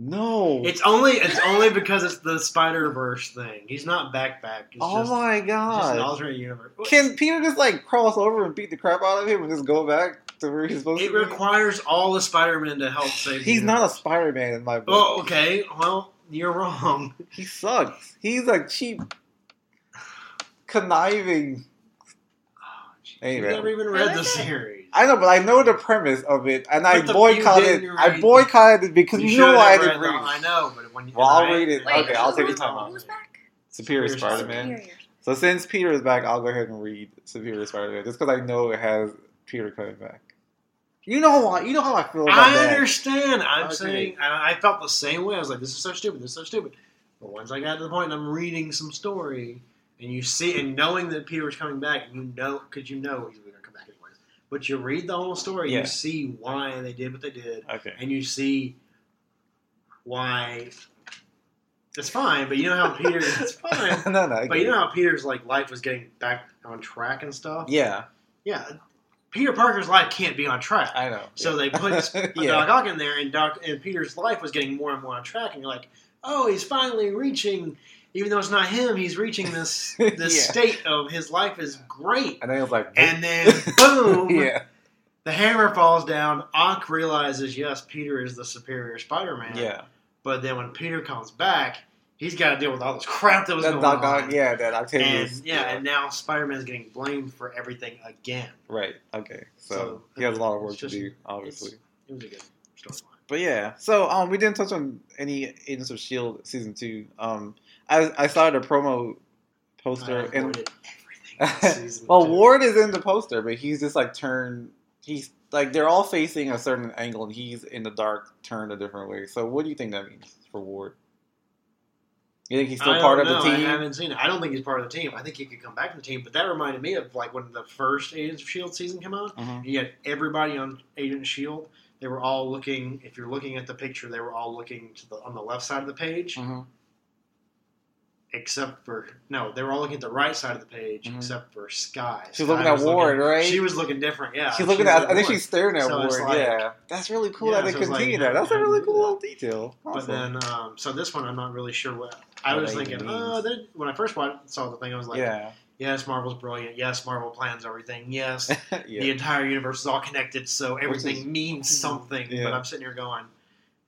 S3: No.
S1: It's only it's only because it's the Spider Verse thing. He's not back back. It's
S3: oh
S1: just,
S3: my
S1: it's just an
S3: god.
S1: alternate universe.
S3: Can Peter just like cross over and beat the crap out of him and just go back to where he's supposed
S1: it
S3: to be?
S1: It requires all the Spider-Man to help save. the
S3: He's not a. Spider-Man in my book.
S1: Oh, okay. Well, you're wrong.
S3: He sucks. He's a cheap, conniving.
S1: Oh, you
S3: Anyway,
S1: never even read the series.
S3: I know, but I know the premise of it, and I
S1: But the-
S3: boycotted.
S1: you
S3: I
S1: read-
S3: boycotted it because you, know
S1: should've
S3: why I didn't
S1: the-
S3: read.
S1: I know, but when you
S3: Well, I'll read it.
S2: Wait,
S3: Okay, I'll take your time out.
S2: Who's back?
S3: Superior
S1: Superior
S3: Spider-Man.
S2: Superior.
S3: So since Peter is back, I'll go ahead and read Superior Spider-Man just because I know it has Peter coming back. You know why? You know how I feel about
S1: I
S3: that.
S1: understand. I'm
S3: Okay.
S1: saying, and I felt the same way. I was like, "This is so stupid. This is so stupid." But once I got to the point, and I'm reading some story, and you see, and knowing that Peter was coming back, you know, because you know he's going to come back anyways. But you read the whole story,
S3: Yeah.
S1: you see why they did what they did,
S3: Okay.
S1: and you see why it's fine. But you know how Peter, it's fine.
S3: no, no.
S1: But you know how Peter's like life was getting back on track and stuff.
S3: Yeah,
S1: Yeah, Peter Parker's life can't be on track.
S3: I know.
S1: So they put
S3: yeah.
S1: Doc Ock in there, and Doc and Peter's life was getting more and more on track, and you're like, oh, he's finally reaching. Even though it's not him, he's reaching this this
S3: Yeah.
S1: state of his life is great.
S3: And then like,
S1: And then boom,
S3: yeah,
S1: the hammer falls down. Ock realizes, yes, Peter is the superior Spider-Man.
S3: yeah.
S1: But then when Peter comes back, he's got to deal with all this crap that was
S3: That
S1: going on.
S3: Yeah, that
S1: And
S3: Octavius.
S1: yeah, and now Spider-Man is getting blamed for everything again.
S3: Right. Okay. So,
S1: So,
S3: he has a lot of work to do, obviously.
S1: It was a good storyline.
S3: But yeah. So um, we didn't touch on any Agents of Shield season two. Um, I I saw the promo poster and well,
S1: too.
S3: Ward is in the poster, but he's just like turned. He's like they're all facing a certain angle, and he's in the dark, turned a different way. So what do you think that means for Ward? You think he's still
S1: I
S3: part of the team?
S1: I haven't seen it. I don't think he's part of the team. I think he could come back to the team. But that reminded me of like when the first Agents of Shield season came out.
S3: Mhm.
S1: You had everybody on Agent Shield. They were all looking. If you're looking at the picture, they were all looking to the on the left side of the page,
S3: Mhm.
S1: Except for no, they were all looking at the right side of the page,
S3: Mhm.
S1: except for Skye.
S3: She's
S1: Skye
S3: looking at Ward, right?
S1: She was looking different. Yeah,
S3: she's looking at. I think she's staring at
S1: So
S3: Ward.
S1: like-
S3: yeah, that's really cool
S1: Yeah,
S3: that they
S1: so like,
S3: continue
S1: how-
S3: that. That's a really cool little detail.
S1: But then, um, so this one, I'm not really sure what. I
S3: What
S1: was thinking, oh, when I first watched, saw the thing, I was like,
S3: yeah,
S1: yes, Marvel's brilliant. Yes, Marvel plans everything. Yes, the entire universe is all connected, so everything
S3: is-
S1: means something.
S3: Yeah.
S1: But I'm sitting here going,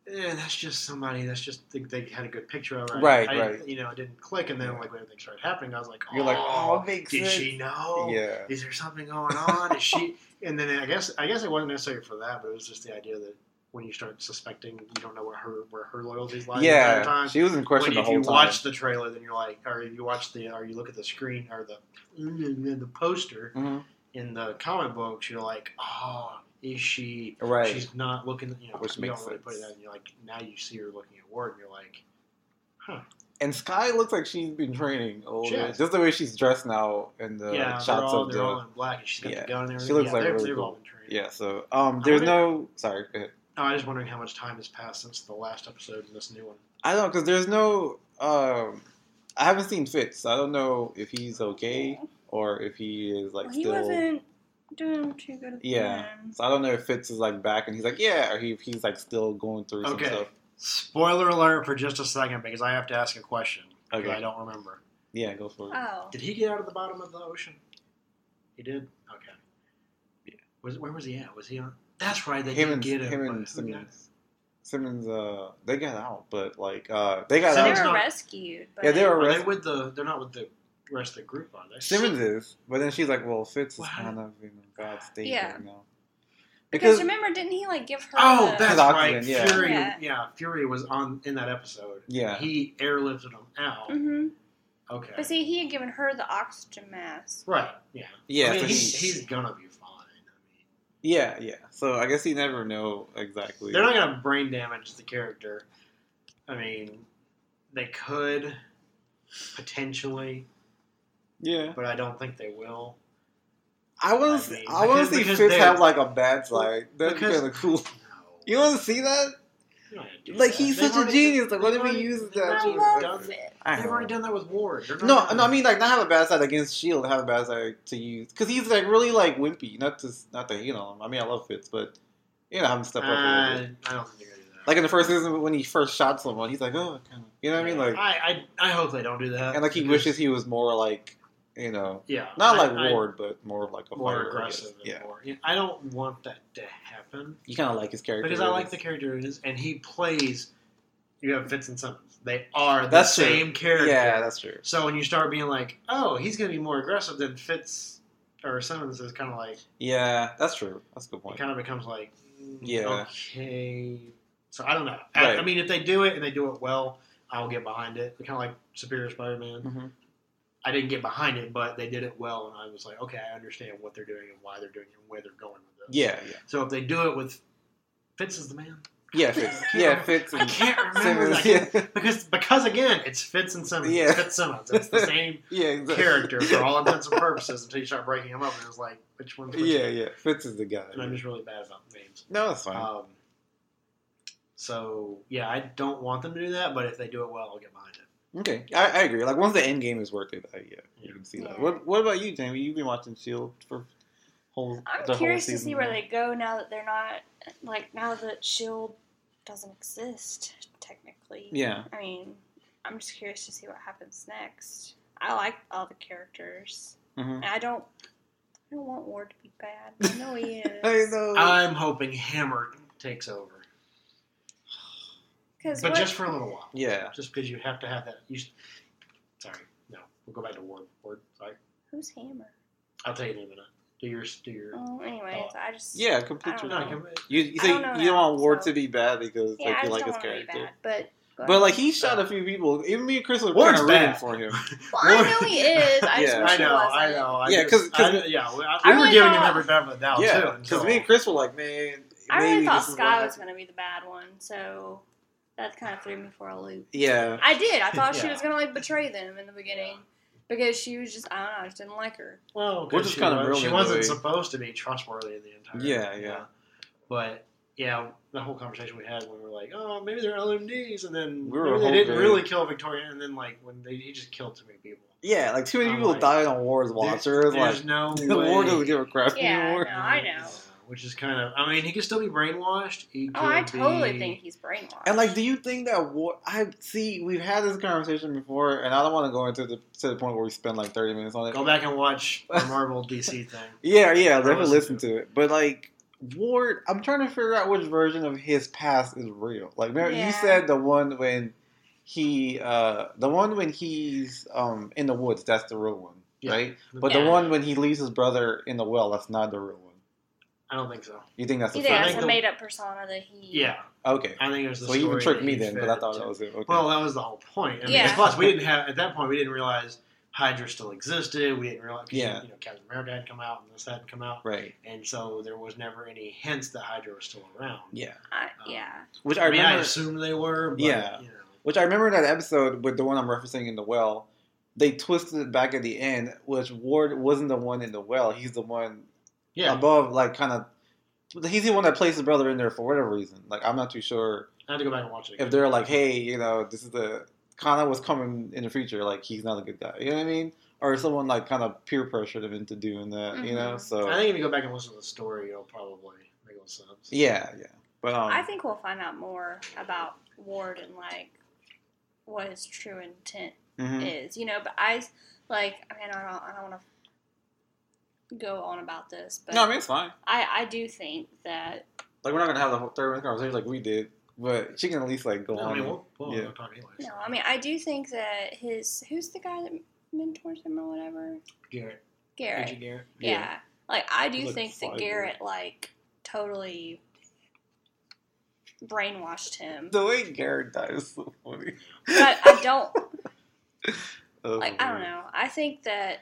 S1: eh, that's just somebody. That's just they, they had a good picture of it.
S3: Right,
S1: I,
S3: right.
S1: You know, it didn't click, and then
S3: Yeah.
S1: like when everything started happening, I was like, oh,
S3: You're like, oh, makes
S1: did
S3: sense.
S1: she know?
S3: yeah.
S1: Is there something going on? Is she? And then I guess I guess it wasn't necessarily for that, but it was just the idea that when you start suspecting, you don't know where her where her loyalties lie.
S3: Yeah,
S1: time.
S3: she was in question
S1: When,
S3: the
S1: if you
S3: time.
S1: watch the trailer, then you're like, or if you watch the, or you look at the screen or the the poster
S3: Mhm.
S1: in the comic books, you're like, oh, is she?
S3: Right.
S1: She's not looking. You know,
S3: Which
S1: you
S3: makes
S1: don't really put it
S3: sense.
S1: out, and you're like, now you see her looking at Ward, and you're like, huh?
S3: And Skye looks like she's been training. a little
S1: She
S3: bit.
S1: has.
S3: Just the way she's dressed now and the
S1: yeah, they're
S3: shots
S1: all,
S3: of
S1: they're
S3: the.
S1: all in black, and she's got
S3: yeah.
S1: the gun and
S3: She
S1: everything.
S3: looks
S1: yeah,
S3: like
S1: they've,
S3: really
S1: they've all
S3: cool.
S1: been trained.
S3: Yeah, so um, there's no. Sorry, go ahead.
S1: Oh, I was wondering how much time has passed since the last episode and this new one.
S3: I don't because there's no. Um, I haven't seen Fitz. So I don't know if he's okay or if he is like
S2: Well, he
S3: still.
S2: wasn't doing too good. At
S3: Yeah.
S2: end.
S3: So I don't know if Fitz is like back and he's like yeah, or he, he's like still going through some
S1: Okay.
S3: stuff.
S1: Spoiler alert for just a second because I have to ask a question. because
S3: Okay.
S1: I don't remember.
S3: Yeah, go for it.
S2: Oh.
S1: Did he get out of the bottom of the ocean? He did. Okay.
S3: Yeah.
S1: Was where was he at? Was he on? That's right. They
S3: him
S1: did
S3: and
S1: get him.
S3: him and Simmons. Simmons, uh, they got out, but like, uh, they got
S2: They
S1: Simmons
S3: out.
S2: were rescued. But
S3: Yeah, they were
S1: Are they with the? They're not with the rest of the group, are they?
S3: Simmons is, but then she's like, well, Fitz is
S1: Wow.
S3: kind of in a bad state
S2: Yeah.
S3: right now.
S2: Because remember, didn't he like give her?
S1: Oh,
S2: the,
S1: that's
S3: His
S1: right.
S3: yeah.
S1: Fury.
S2: Yeah.
S1: Yeah. Fury was on in that episode.
S3: Yeah.
S1: He airlifted him out.
S2: hmm
S1: Okay.
S2: But see, he had given her the oxygen mask.
S1: right. Yeah.
S3: yeah,
S1: I mean,
S3: so
S1: he's,
S3: he-
S1: he's gonna be fine. I
S3: yeah, yeah. So I guess you never know exactly.
S1: They're not gonna brain damage the character. I mean, they could potentially,
S3: yeah,
S1: but I don't think they will.
S3: I want
S1: I
S3: to.
S1: mean,
S3: I want
S1: because-
S3: to see Fitz have like a bad side. That'd be kind of cool.
S1: No.
S3: You want to see that?
S1: You don't have to do
S3: Like
S1: that.
S3: he's
S1: They've
S3: such a genius. Like what
S1: they've
S3: if he uses
S1: they've
S3: that?
S2: I
S1: already
S2: love
S1: done-
S2: it.
S3: I
S1: They've
S3: know.
S1: already done that with Ward.
S3: No, no, I mean like not have a bad side against Shield, have a bad side to use because he's like really like wimpy. Not to not to hate on him. I mean I love Fitz, but you know have him step up a little
S1: Uh,
S3: bit.
S1: I don't think they're gonna do that.
S3: Like in the first season when he first shot someone, he's like, oh, kind of, you know what I mean? Like,
S1: I, I, I hope they don't do that.
S3: and like he wishes he was more like, you know,
S1: yeah,
S3: not
S1: I-
S3: like
S1: I-
S3: Ward, but more of like a
S1: more
S3: fighter,
S1: aggressive.
S3: guess.
S1: And
S3: Yeah,
S1: more. I don't want that to happen
S3: you kind of like his character
S1: because I like the character it is, and he plays. You have Fitz and Simmons. They are the
S3: That's true.
S1: same character.
S3: Yeah, that's true.
S1: So when you start being like, oh, he's going to be more aggressive than Fitz or Simmons, is kind of like
S3: Yeah, that's true. That's a good point.
S1: it
S3: point.
S1: kind of becomes like, mm,
S3: Yeah.
S1: okay. So I don't know. I,
S3: Right.
S1: I mean, if they do it and they do it well, I'll get behind it. Kind of like Superior Spider-Man.
S3: hmm
S1: I didn't get behind it, but they did it well, and I was like, okay, I understand what they're doing and why they're doing it and where they're going with this.
S3: Yeah, yeah,
S1: So if they do it with Fitz is the man.
S3: yeah. Fitz, yeah, Fitz.
S1: I can't remember
S3: Simmons,
S1: that
S3: yeah,
S1: because because again, it's Fitz and Simmons.
S3: Yeah.
S1: It's Fitz Simmons. It's the same
S3: yeah, exactly.
S1: character for all intents and purposes until you start breaking them up, and it's like which one's which?
S3: Yeah, yeah. Fitz is the guy.
S1: And I'm just really bad about names.
S3: No, that's fine.
S1: Um, so yeah, I don't want them to do that, but if they do it well, I'll get behind it.
S3: Okay, I, I agree. Like once the end game is worth it, I, yeah, you can see that. What What about you, Jamie? You've been watching Shield for whole.
S2: I'm
S3: whole
S2: curious to
S3: season
S2: see where
S3: now.
S2: they go now that they're not like now that Shield doesn't exist technically.
S3: Yeah.
S2: I mean, I'm just curious to see what happens next. I like all the characters,
S3: hmm
S2: and I don't. I don't want Ward to be bad. I know he is.
S3: I know.
S1: I'm hoping Hammer takes over,
S2: Because
S1: but
S2: what,
S1: just for a little while.
S3: yeah.
S1: Just because you have to have that. You, s- sorry, no, we'll go back to Ward. Ward, sorry,
S2: who's Hammer?
S1: I'll tell you in a minute. Do your do your.
S2: Oh, anyways, I just
S3: Yeah, complete. Your-
S2: know.
S1: No,
S3: You you
S2: I
S3: say
S2: don't know
S3: you don't
S2: now,
S3: want Ward
S2: so-
S3: to be bad because
S2: yeah,
S3: like
S2: I
S3: you
S2: just
S3: like
S2: don't
S3: his
S2: want to be
S3: character.
S2: bad, but.
S3: But like he shot a few people. Even me and Chris were
S1: Ward's
S3: kind of rooting
S1: bad.
S3: for him.
S2: well, I know he is. I just
S3: Yeah.
S2: wish
S1: I
S2: he
S1: know,
S2: wasn't.
S1: I know. I
S3: Yeah, 'cause- 'cause-
S1: yeah, we, I,
S2: I
S1: were
S2: really
S1: giving him every benefit of the doubt
S3: yeah,
S1: too.
S3: because me and Chris were like, man.
S2: I really
S3: maybe
S2: thought
S3: this
S2: Skye
S3: what
S2: was going to be the bad one, so that kind of threw me for a loop.
S3: Yeah.
S2: I did. I thought she was going to like betray them in the beginning because she was just I don't know. I just didn't like her.
S1: Well,
S3: Which
S1: 'cause
S3: is
S1: she
S3: kinda
S1: was-
S3: brilliant,
S1: She wasn't
S3: way-
S1: supposed to be trustworthy in the entire.
S3: Yeah, yeah.
S1: But yeah, the whole conversation we had when we were like, oh, maybe they're LMDs, and then
S3: We were
S1: they didn't
S3: hoping-
S1: really kill Victoria, and then like when they he just killed too many people.
S3: Yeah, like too many
S1: I'm
S3: people
S1: like,
S3: died on Ward's watchers.
S1: There's
S3: Like
S1: no
S3: the
S1: way.
S3: Ward doesn't give a crap
S2: Yeah,
S3: anymore.
S2: no, I know.
S1: Yeah, Which is kind of. I mean, he could still be brainwashed. He could
S2: Oh, I totally
S1: be-
S2: think he's brainwashed.
S3: And like, do you think that Ward? I see. We've had this conversation before, and I don't want to go into the to the point where we spend like thirty minutes on it.
S1: Go back and watch the Marvel DC thing.
S3: Yeah, yeah, definitely
S1: listen
S3: listen to it. But like Ward, I'm trying to figure out which version of his past is real. Like, remember
S2: Yeah.
S3: you said the one when he, uh the one when he's um in the woods, that's the real one,
S1: Yeah.
S3: right? But the one when he leaves his brother in the well, that's not the real one.
S1: I don't think so.
S3: You think that's
S2: you
S3: the
S2: think that's a made up persona that he?
S1: Yeah,
S3: Okay,
S1: I think it was the
S3: so he even
S1: story
S3: tricked me then, but I thought that was it. Okay.
S1: Well, that was the whole point. I mean,
S2: Yeah.
S1: Plus, we didn't have at that point. We didn't realize Hydra still existed. We didn't realize. 'cause,
S3: Yeah.
S1: You know, Captain America had come out and this hadn't come out,
S3: right.
S1: and so there was never any hints that Hydra was still around.
S3: Yeah.
S2: I, um, yeah.
S3: Which I
S1: I, mean, I assumed they were. But,
S3: Yeah.
S1: You know,
S3: Which I remember in that episode with the one I'm referencing in the well, they twisted it back at the end, which Ward wasn't the one in the well. He's the one
S1: yeah.
S3: above, like kind of. He's the one that placed his brother in there for whatever reason. Like I'm not too sure
S1: I had to go back and watch it. Again.
S3: if they're like, hey, you know, this is the kind of what's coming in the future. Like he's not a good guy. You know what I mean? Or someone like kind of peer pressured him into doing that. You know?
S2: Mhm.
S3: So
S1: I think if you go back and listen to the story, it'll probably make more sense.
S3: yeah, yeah. But um,
S2: I think we'll find out more about Ward and like what his true intent
S3: mhm.
S2: is. You know, but I like. I mean, I don't. I don't want to go on about this, but
S3: no, I mean it's fine.
S2: I I do think that
S3: Like we're not gonna have the whole thirty minute conversation like we did, but she can at least like go
S1: No,
S3: on.
S1: I mean, we'll, we'll
S3: yeah.
S1: talk anyways.
S2: no. I mean, I do think that his who's the guy that mentors him or whatever.
S1: Garrett.
S2: Garrett.
S1: Agent Garrett.
S2: Yeah. Like I do
S3: Like
S2: think that
S3: five
S2: Garrett like totally brainwashed him.
S3: The way Garrett died is so funny.
S2: But I don't
S3: Oh,
S2: like I don't know. I think that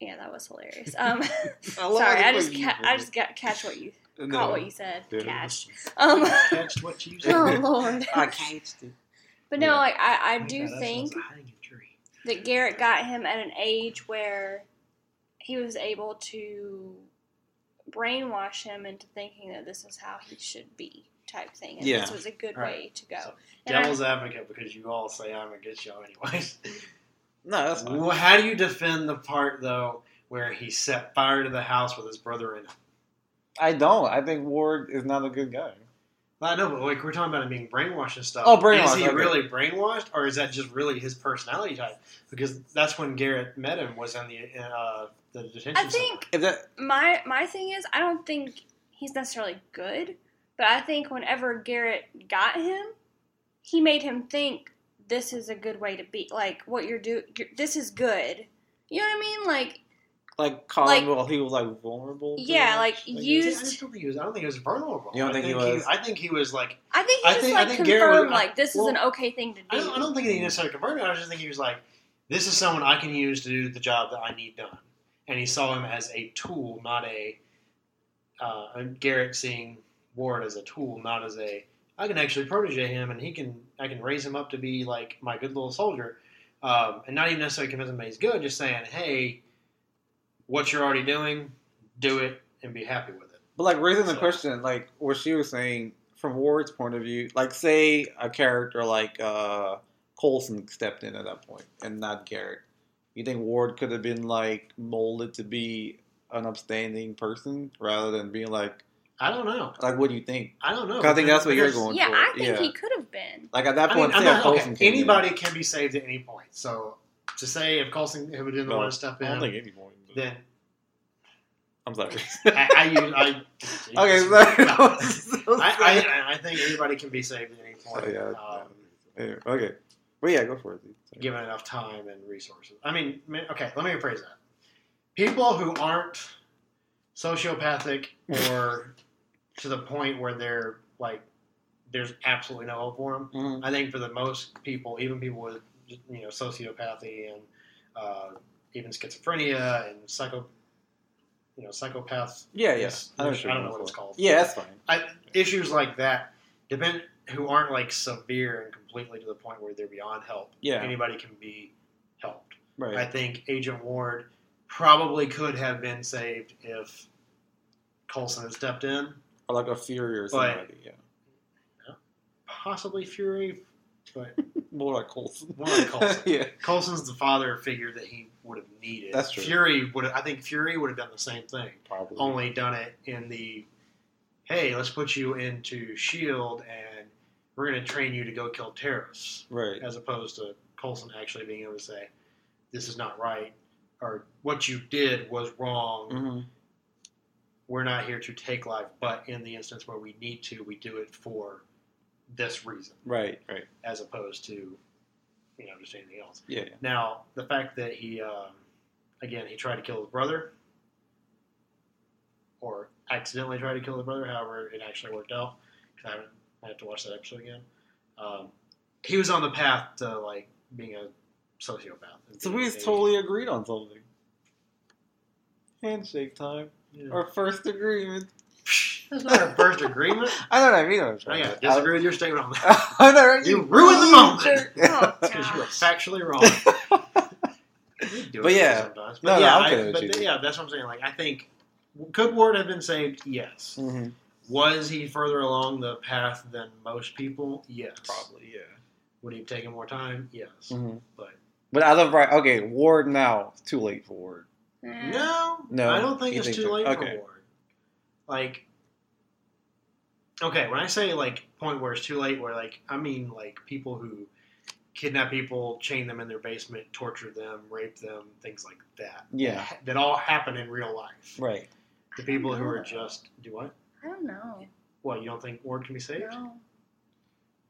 S2: yeah, that was hilarious. Um
S3: I
S2: sorry, I just ca- I just got catch what you
S3: No.
S2: caught what you said. Catch. Um
S1: Catch what you said.
S2: Oh Lord.
S3: I catched it.
S2: But no,
S3: Yeah.
S2: like I, I do
S1: that's-
S2: think
S1: that's a hanging tree.
S2: that Garrett got him at an age where he was able to brainwash him into thinking that this is how he should be, type thing. And
S3: Yeah.
S2: this was a good
S1: Right.
S2: way to go.
S1: So,
S2: And I-
S1: Devil's advocate because you all say I'm against y'all anyways.
S3: No, that's fine.
S1: Well, how do you defend the part though where he set fire to the house with his brother in it?
S3: I don't. I think Ward is not a good guy.
S1: I know, but like we're talking about him being brainwashed and stuff.
S3: Oh, brainwashed,
S1: Is he
S3: okay.
S1: really brainwashed, or is that just really his personality type? Because that's when Garrett met him was in the uh, the detention
S2: I think
S3: that
S2: my my thing is I don't think he's necessarily good, but I think whenever Garrett got him, he made him think this is a good way to be. Like what you're doing, this is good. You know what I mean? Like
S3: like Colin?
S2: Like-
S3: well, he was like vulnerable.
S2: Yeah,
S3: much?
S2: like,
S1: center.
S2: used-
S1: I just don't think he was. I don't think he was vulnerable.
S3: You don't
S1: I
S3: think he was?
S1: I think he was like.
S2: I think he
S1: I
S2: just
S1: think- I
S2: like
S1: think
S2: confirmed
S1: was-
S2: like this
S1: well,
S2: is an okay thing to do.
S1: I don't, I don't think he necessarily converted. I just think he was like, "This is someone I can use to do the job that I need done," and he saw him as a tool, not a. Uh, and Garrett seeing Ward as a tool, not as a. I can actually protege him, and he can. I can raise him up to be like my good little soldier, um, and not even necessarily convince him that he's good. Just saying, "Hey, what you're already doing, do it, and be happy with it."
S3: But like raising the question, like what she was saying from Ward's point of view, like say a character like uh Coulson stepped in at that point and not Garrett. You think Ward could have been like molded to be an upstanding person rather than being like
S1: I don't know.
S3: like what do you think?
S1: I don't know.
S3: I think that's what you're
S1: Because-
S3: going
S2: yeah,
S3: for.
S2: I think
S3: yeah.
S2: he could have been.
S3: Like at that point,
S1: I'm not, okay,
S3: came in-
S1: anybody can be saved at any point. So to say if Coulson who didn't
S3: No,
S1: want to step in,
S3: I don't think any point. but-
S1: then
S3: I'm sorry.
S1: I, I use I.
S3: okay,
S1: No.
S3: sorry.
S1: I, I, I think anybody can be saved at any point,
S3: Oh, yeah.
S1: um,
S3: Anyway, okay, but yeah, go for it. Sorry.
S1: given enough time and resources. I mean, okay, let me rephrase that. People who aren't sociopathic or to the point where they're like, there's absolutely no hope for them.
S3: Mhm.
S1: I think for the most people, even people with you know sociopathy and uh, even schizophrenia and psycho, you know, psychopaths.
S3: Yeah, yeah.
S1: Yes,
S3: I,
S1: I don't know what it's called.
S3: Yeah, that's fine.
S1: I, issues like that depend who aren't like severe and completely to the point where they're beyond help.
S3: Yeah.
S1: anybody can be helped.
S3: Right.
S1: I think Agent Ward probably could have been saved if Coulson had stepped in.
S3: Or like a Fury or
S1: But-
S3: somebody. Yeah.
S1: Possibly Fury, but
S3: More like Coulson.
S1: More like Coulson.
S3: yeah.
S1: Coulson's the father figure that he would have needed.
S3: That's true.
S1: Fury would. I think Fury would have done the same thing.
S3: Probably.
S1: only done it in the hey, let's put you into Shield and we're going to train you to go kill terrorists,
S3: Right.
S1: as opposed to Coulson actually being able to say, this is not right, or what you did was wrong.
S3: hmm
S1: We're not here to take life, but in the instance where we need to, we do it for this reason,
S3: Right. Right.
S1: as opposed to, you know, just anything else.
S3: Yeah. yeah.
S1: Now, the fact that he, um, again, he tried to kill his brother, or accidentally tried to kill his brother, however it actually worked out, 'cause I haven't, I have to watch that episode again. Um, he was on the path to like being a sociopath.
S3: So we
S1: a-
S3: totally agreed on something. Handshake time.
S1: Yeah.
S3: Our first agreement.
S1: That's not our first agreement.
S3: I know what I mean. I'm
S1: I
S3: trying
S1: gotta disagree with your statement on that
S3: I know, right?
S1: You ruined the moment.
S2: Jerk. Oh,
S1: because you are
S2: gosh.
S1: factually wrong. We do it
S3: But yeah.
S1: sometimes.
S3: No,
S1: But
S3: no,
S1: yeah,
S3: I'm
S1: I-
S3: with
S1: but
S3: you.
S1: yeah, that's what I'm saying. Like, I think could Ward have been saved? Yes.
S3: Mhm.
S1: Was he further along the path than most people? Yes.
S3: Probably, yeah.
S1: Would he have taken more time? Yes.
S3: Mhm.
S1: But
S3: But I love right. Okay, Ward now. It's too late for Ward.
S2: Eh.
S1: no,
S3: No,
S1: I don't think it's
S3: think
S1: too
S3: so?
S1: late
S3: Okay.
S1: for Ward. Like, okay, when I say like point where it's too late, where like I mean like people who kidnap people, chain them in their basement, torture them, rape them, things like that.
S3: Yeah.
S1: that all happen in real life.
S3: Right.
S1: The people who are
S2: know.
S1: just do what?
S2: I don't know.
S1: What you don't think Ward can be saved?
S2: No.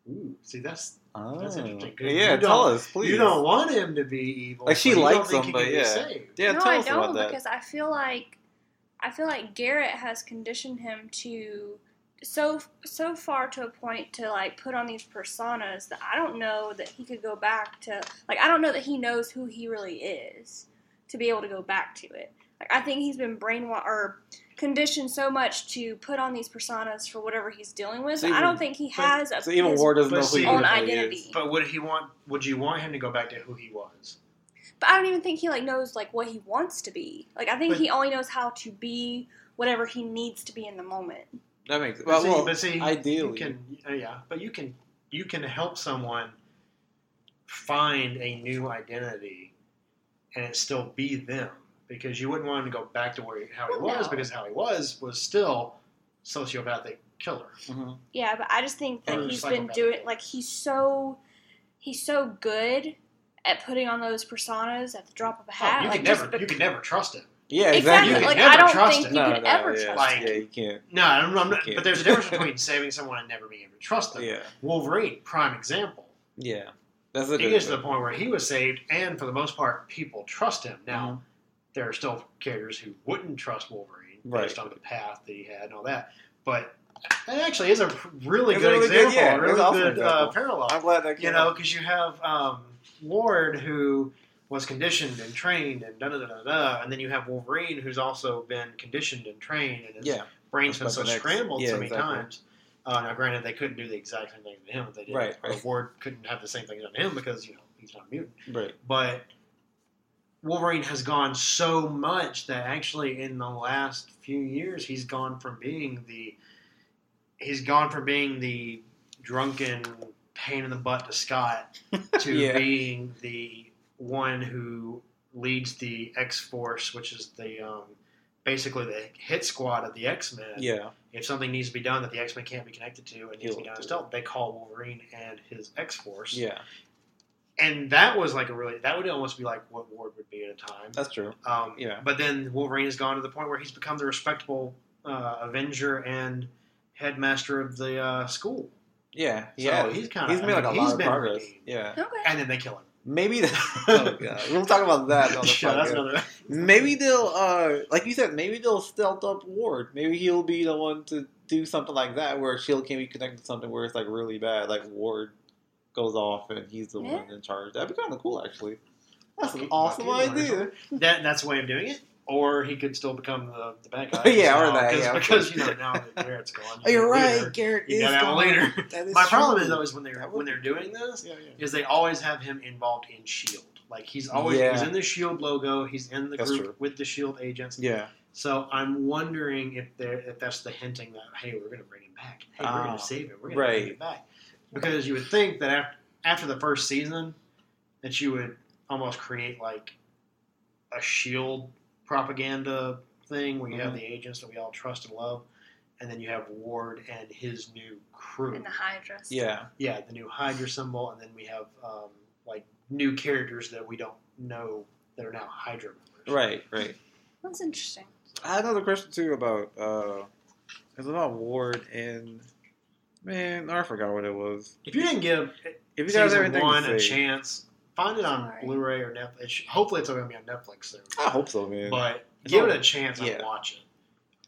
S1: Ooh, see that's
S3: Oh.
S1: That's ah. interesting, 'cause
S3: Yeah,
S1: you
S3: tell us, please.
S1: you don't want him to be evil.
S3: Like, she
S1: but you don't
S3: likes him, but yeah.
S1: saved.
S3: Yeah,
S2: no,
S3: tell
S2: I
S3: us
S2: don't
S3: about that.
S2: because I feel like I feel like Garrett has conditioned him to so so far to a point to like put on these personas that I don't know that he could go back to like I don't know that he knows who he really is to be able to go back to it. Like I think he's been brainwashed or conditioned so much to put on these personas for whatever he's dealing with.
S3: So
S2: I don't think he
S1: but-
S2: has a
S3: So even
S2: his
S3: Ward doesn't know who he
S2: own identity.
S3: is.
S1: But would he want? Would you want him to go back to who he was?
S2: But I don't even think he like knows like what he wants to be. Like I think
S1: But-
S2: he only knows how to be whatever he needs to be in the moment.
S3: That makes
S1: But
S3: well,
S1: see,
S3: well
S1: but see,
S3: ideally.
S1: you can, uh, yeah, but you can, you can help someone find a new identity, and it still be them because you wouldn't want him to go back to where he, how he
S2: Well,
S1: was
S2: no.
S1: because how he was was still sociopathic killer.
S3: Mhm.
S2: Yeah, but I just think that
S1: Or
S2: he's been doing like he's so he's so good at putting on those personas at the drop of a hat.
S1: Oh, you
S2: like
S1: can never,
S2: bec-
S1: you can never trust him.
S3: Yeah,
S2: exactly.
S3: exactly.
S1: You can
S2: Like
S1: never
S2: I don't
S1: trust
S2: think
S1: it.
S2: you
S3: No,
S2: could
S3: no,
S2: ever
S3: yeah,
S2: trust.
S1: Like-
S2: him.
S3: yeah, you can't.
S1: No, I'm, I'm not,
S3: can't.
S1: but there's a difference between saving someone and never being able to trust them.
S3: Yeah,
S1: Wolverine, prime example.
S3: yeah. That's a
S1: He gets to the point where he was saved, and for the most part, people trust him. Now,
S3: Mhm.
S1: There are still characters who wouldn't trust Wolverine
S3: Right.
S1: based on the path that he had and all that. But that actually is a really
S3: It's
S1: good
S3: really good-
S1: example,
S3: yeah,
S1: a
S3: it's
S1: really
S3: awesome
S1: good uh, parallel.
S3: I'm glad that
S1: you know, because you have um, Ward who was conditioned and trained and da da da da and then you have Wolverine who's also been conditioned and trained, and his
S3: Yeah,
S1: brain's been so scrambled
S3: Yeah,
S1: so many
S3: exactly.
S1: times. Uh, now, granted, they couldn't do the exact same thing to him. That they did.
S3: Right, right.
S1: Ward couldn't have the same thing done to him because you know he's not a mutant
S3: right.
S1: but Wolverine has gone so much that actually in the last few years he's gone from being the he's gone from being the drunken pain in the butt to Scott to
S3: Yeah.
S1: being the one who leads the X Force, which is the um, basically the hit squad of the X Men.
S3: Yeah,
S1: If something needs to be done that the X Men can't be connected to and needs to be
S3: He'll
S1: done stealth, they call Wolverine and his X Force
S3: yeah.
S1: And that was like a really that would almost be like what Ward would be at a time.
S3: That's true.
S1: Um,
S3: yeah.
S1: But then Wolverine has gone to the point where he's become the respectable uh, Avenger and headmaster of the uh, school,
S3: Yeah,
S1: So
S3: yeah.
S1: he's kinda-
S3: he's made like
S1: I
S3: a
S1: mean,
S3: lot of
S1: been
S3: progress.
S1: redeemed.
S3: Yeah,
S2: Okay.
S1: and then they kill him.
S3: maybe. The, oh god, we'll talk about that. On the
S1: yeah, that's another.
S3: Maybe they'll, uh, like you said, maybe they'll stealth up Ward. Maybe he'll be the one to do something like that, where Shield can be connected to something where it's like really bad, like Ward goes off and he's the
S2: Yeah.
S3: one in charge. That'd be kind of cool, actually. That's an awesome idea.
S1: That that's the way of doing it. Or he could still become the, the bad guy.
S3: Yeah, or
S1: now,
S3: that,
S1: Because,
S3: yeah,
S1: because you know now that Garrett's gone.
S3: Oh, you're
S1: need a
S3: right.
S1: leader.
S3: Garrett
S1: You
S3: is
S1: gotta have a
S3: gone.
S1: leader.
S3: That is
S1: My problem is though is when they're when they're doing this,
S3: Yeah, yeah.
S1: is they always have him involved in Shield. Like he's always
S3: Yeah.
S1: he's in the Shield logo. He's in the
S3: That's
S1: group
S3: true.
S1: with the Shield agents.
S3: Yeah.
S1: So I'm wondering if there if that's the hinting that hey we're going to bring him back. Hey we're
S3: Ah,
S1: going to save him. We're going to
S3: right.
S1: bring him back. Because you would think that after after the first season that you would almost create like a Shield propaganda thing where you have
S3: Mhm.
S1: the agents that we all trust and love, and then you have Ward and his new crew.
S2: And the Hydra. stuff.
S3: Yeah.
S1: Yeah, the new Hydra symbol, and then we have um, like new characters that we don't know that are now Hydra members.
S3: Right. Right.
S2: That's interesting.
S3: I had another question too about uh, it's about Ward and man, I forgot what it was.
S1: If you didn't give
S3: If you guys have
S1: season
S3: anything
S1: one a chance, find it on
S2: Sorry.
S1: Blu-ray or Netflix. Hopefully, it's going to be on Netflix soon.
S3: I hope so, man.
S1: But
S3: It's
S1: give
S3: all-
S1: it a chance
S3: yeah.
S1: and watch it.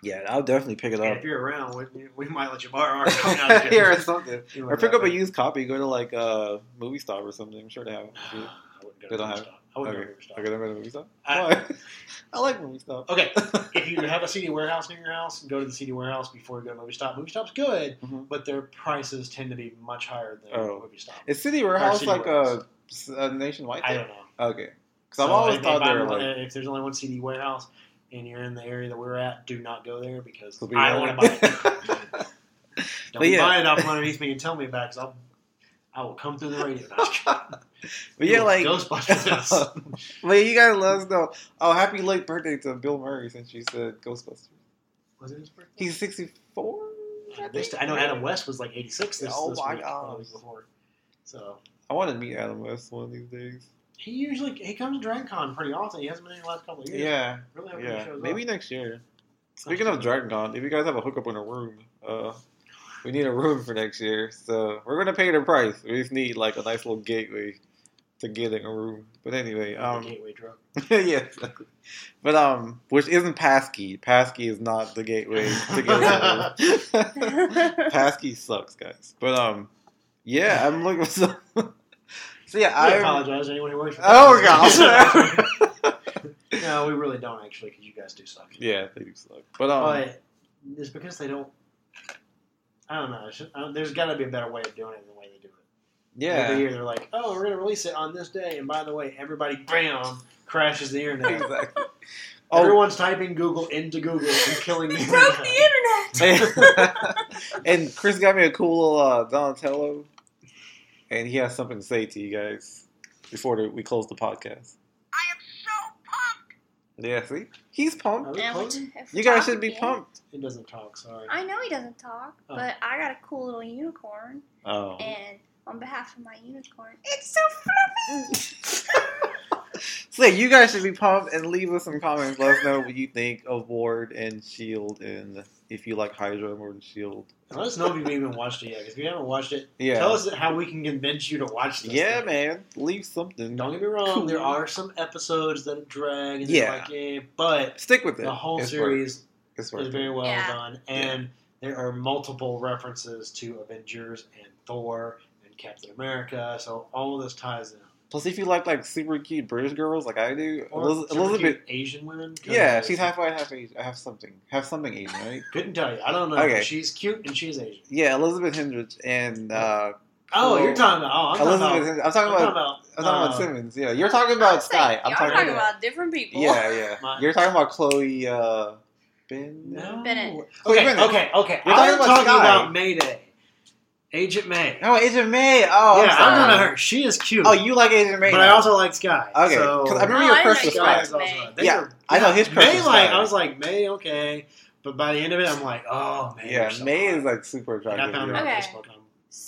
S3: yeah, I'll definitely pick it
S1: And
S3: up.
S1: if you're around, we, we might let you borrow our copy. No,
S3: Here or something. Or pick up a used copy. Go to like uh, movie stop or something. I'm sure they have. it.
S1: I wouldn't go
S3: They
S1: to
S3: don't have-
S1: Stop. I wouldn't
S3: Okay.
S1: go to Stop.
S3: Okay, to.
S1: I-
S3: Why? I like movie stop.
S1: Okay, if you have a CD warehouse near your house, go to the CD warehouse before you go to Movie Stop. Movie Stop's good,
S3: Mhm.
S1: but their prices tend to be much higher than
S3: Oh.
S1: Movie Stop.
S3: Is CD Warehouse
S1: City
S3: like
S1: Warehouse.
S3: a, a nationwide
S1: I
S3: thing?
S1: don't know.
S3: Okay. Because I've always
S1: if,
S3: thought
S1: if,
S3: they were like.
S1: if there's only one CD warehouse and you're in the area that we're at, do not go there because
S3: be
S1: I don't want to buy it. Don't
S3: yeah.
S1: buying it off underneath me and tell me about it I'll, I will come through the radio. No, I'm just kidding.
S3: But yeah, like.
S1: Ghostbusters.
S3: but you guys let us know. Oh, happy late birthday to Bill Murray since you said Ghostbusters.
S1: Was it his birthday?
S3: He's 64? I, think?
S1: I know Adam West was like 86 this,
S3: Oh
S1: this
S3: my
S1: week,
S3: gosh.
S1: the week before. So
S3: I want to meet Adam West one of these days.
S1: he usually he comes to Dragon Con pretty often. He hasn't been in the last couple of years.
S3: Yeah,
S1: really
S3: yeah.
S1: shows
S3: Maybe
S1: up.
S3: next year. Speaking of Dragon Con, if you guys have a hookup in a room, uh, we need a room for next year. So we're gonna pay the price. We just need like a nice little gateway to get in a room. But anyway,
S1: The
S3: um,
S1: gateway drug.
S3: yeah, exactly. But um, which isn't passkey. Passkey is not the gateway to get in a room. passkey sucks, guys. But um, yeah, I'm looking for some. so yeah,
S1: I
S3: I
S1: apologize to anyone who works for
S3: Oh gosh.
S1: no, we really don't actually because you guys do suck.
S3: yeah, they do suck. But um,
S1: But it's because they don't. I don't know. Just, I don't- there's got to be a better way of doing it than the way they do it.
S3: Yeah.
S1: Every year they're like, oh, we're gonna release it on this day, and by the way, everybody bam crashes the internet.
S3: exactly. Oh,
S1: Everyone's typing Google into Google and killing the
S2: We broke the
S1: internet.
S2: internet.
S3: and Chris got me a cool uh, Donatello, and he has something to say to you guys before the, we close the podcast.
S4: I am so pumped.
S3: Yeah, see, he's pumped.
S1: we
S2: And we-
S1: closing?
S3: You guys should be
S2: again-
S3: pumped.
S1: He doesn't talk. Sorry.
S2: I know he doesn't talk,
S1: Oh.
S2: but I got a cool little unicorn,
S3: Oh,
S2: and on behalf of my unicorn, it's so fluffy.
S3: so yeah, you guys should be pumped and leave us some comments. Let us know what you think of Ward and Shield, and if you like Hydra more than Shield.
S1: And Let us know if you've even watched it yet. Because if you haven't watched it,
S3: Yeah,
S1: tell us how we can convince you to watch this.
S3: yeah,
S1: thing.
S3: man, leave something.
S1: Don't get me wrong.
S3: Cool.
S1: There are some episodes that drag. And
S3: Yeah.
S1: yeah. Like, eh, but
S3: Stick with it.
S1: the whole
S3: It's
S1: series
S3: it's
S1: is very well
S2: Yeah.
S1: done, and there are multiple references to Avengers and Thor and Captain America. So all of this ties in.
S3: Plus, if you like like super cute British girls like I do,
S1: Or
S3: Eliz-
S1: super
S3: Elizabeth.
S1: cute Asian women.
S3: Yeah, she's half white, half Asian, half something, half something Asian, right?
S1: Couldn't tell you. I don't know.
S3: Okay.
S1: She's cute and she's Asian.
S3: Yeah, Elizabeth Hendricks and uh,
S1: Oh,
S3: Cool.
S1: you're talking about. Oh, I'm talking about.
S3: I'm
S1: I'm
S3: talking
S1: talking
S3: about.
S1: about.
S3: I'm talking about
S1: uh,
S3: Simmons. Yeah, you're talking about
S2: I'm Skye.
S3: I'm talking
S2: talking
S3: about.
S2: about different people.
S3: Yeah, yeah.
S1: My-
S3: You're talking about Chloe. Uh, Ben.
S1: No.
S2: Bennet.
S1: Okay,
S3: Bennet.
S1: okay, okay.
S3: You're
S1: I'm
S3: talking about
S1: talking
S3: Skye.
S1: about Mayday. Agent May.
S3: Oh, Agent May. Oh,
S1: yeah,
S3: I'm
S1: I'm
S3: sorry.
S1: talking her. She is cute.
S3: Oh, you like Agent May?
S1: but
S3: now.
S1: I also like Skye.
S3: Okay,
S1: so
S3: 'cause I oh, remember
S2: Oh,
S3: your
S2: I
S3: crush
S2: know
S3: was Skye.
S2: like May.
S1: they
S3: Yeah,
S1: were-
S3: I know his crush
S1: May like I was like May okay, but by the end of it I'm like oh May.
S3: Yeah,
S1: so
S3: May
S1: hot.
S3: is like super
S1: And I
S3: attractive.
S1: found her
S3: yeah.
S1: on Facebook. I'm-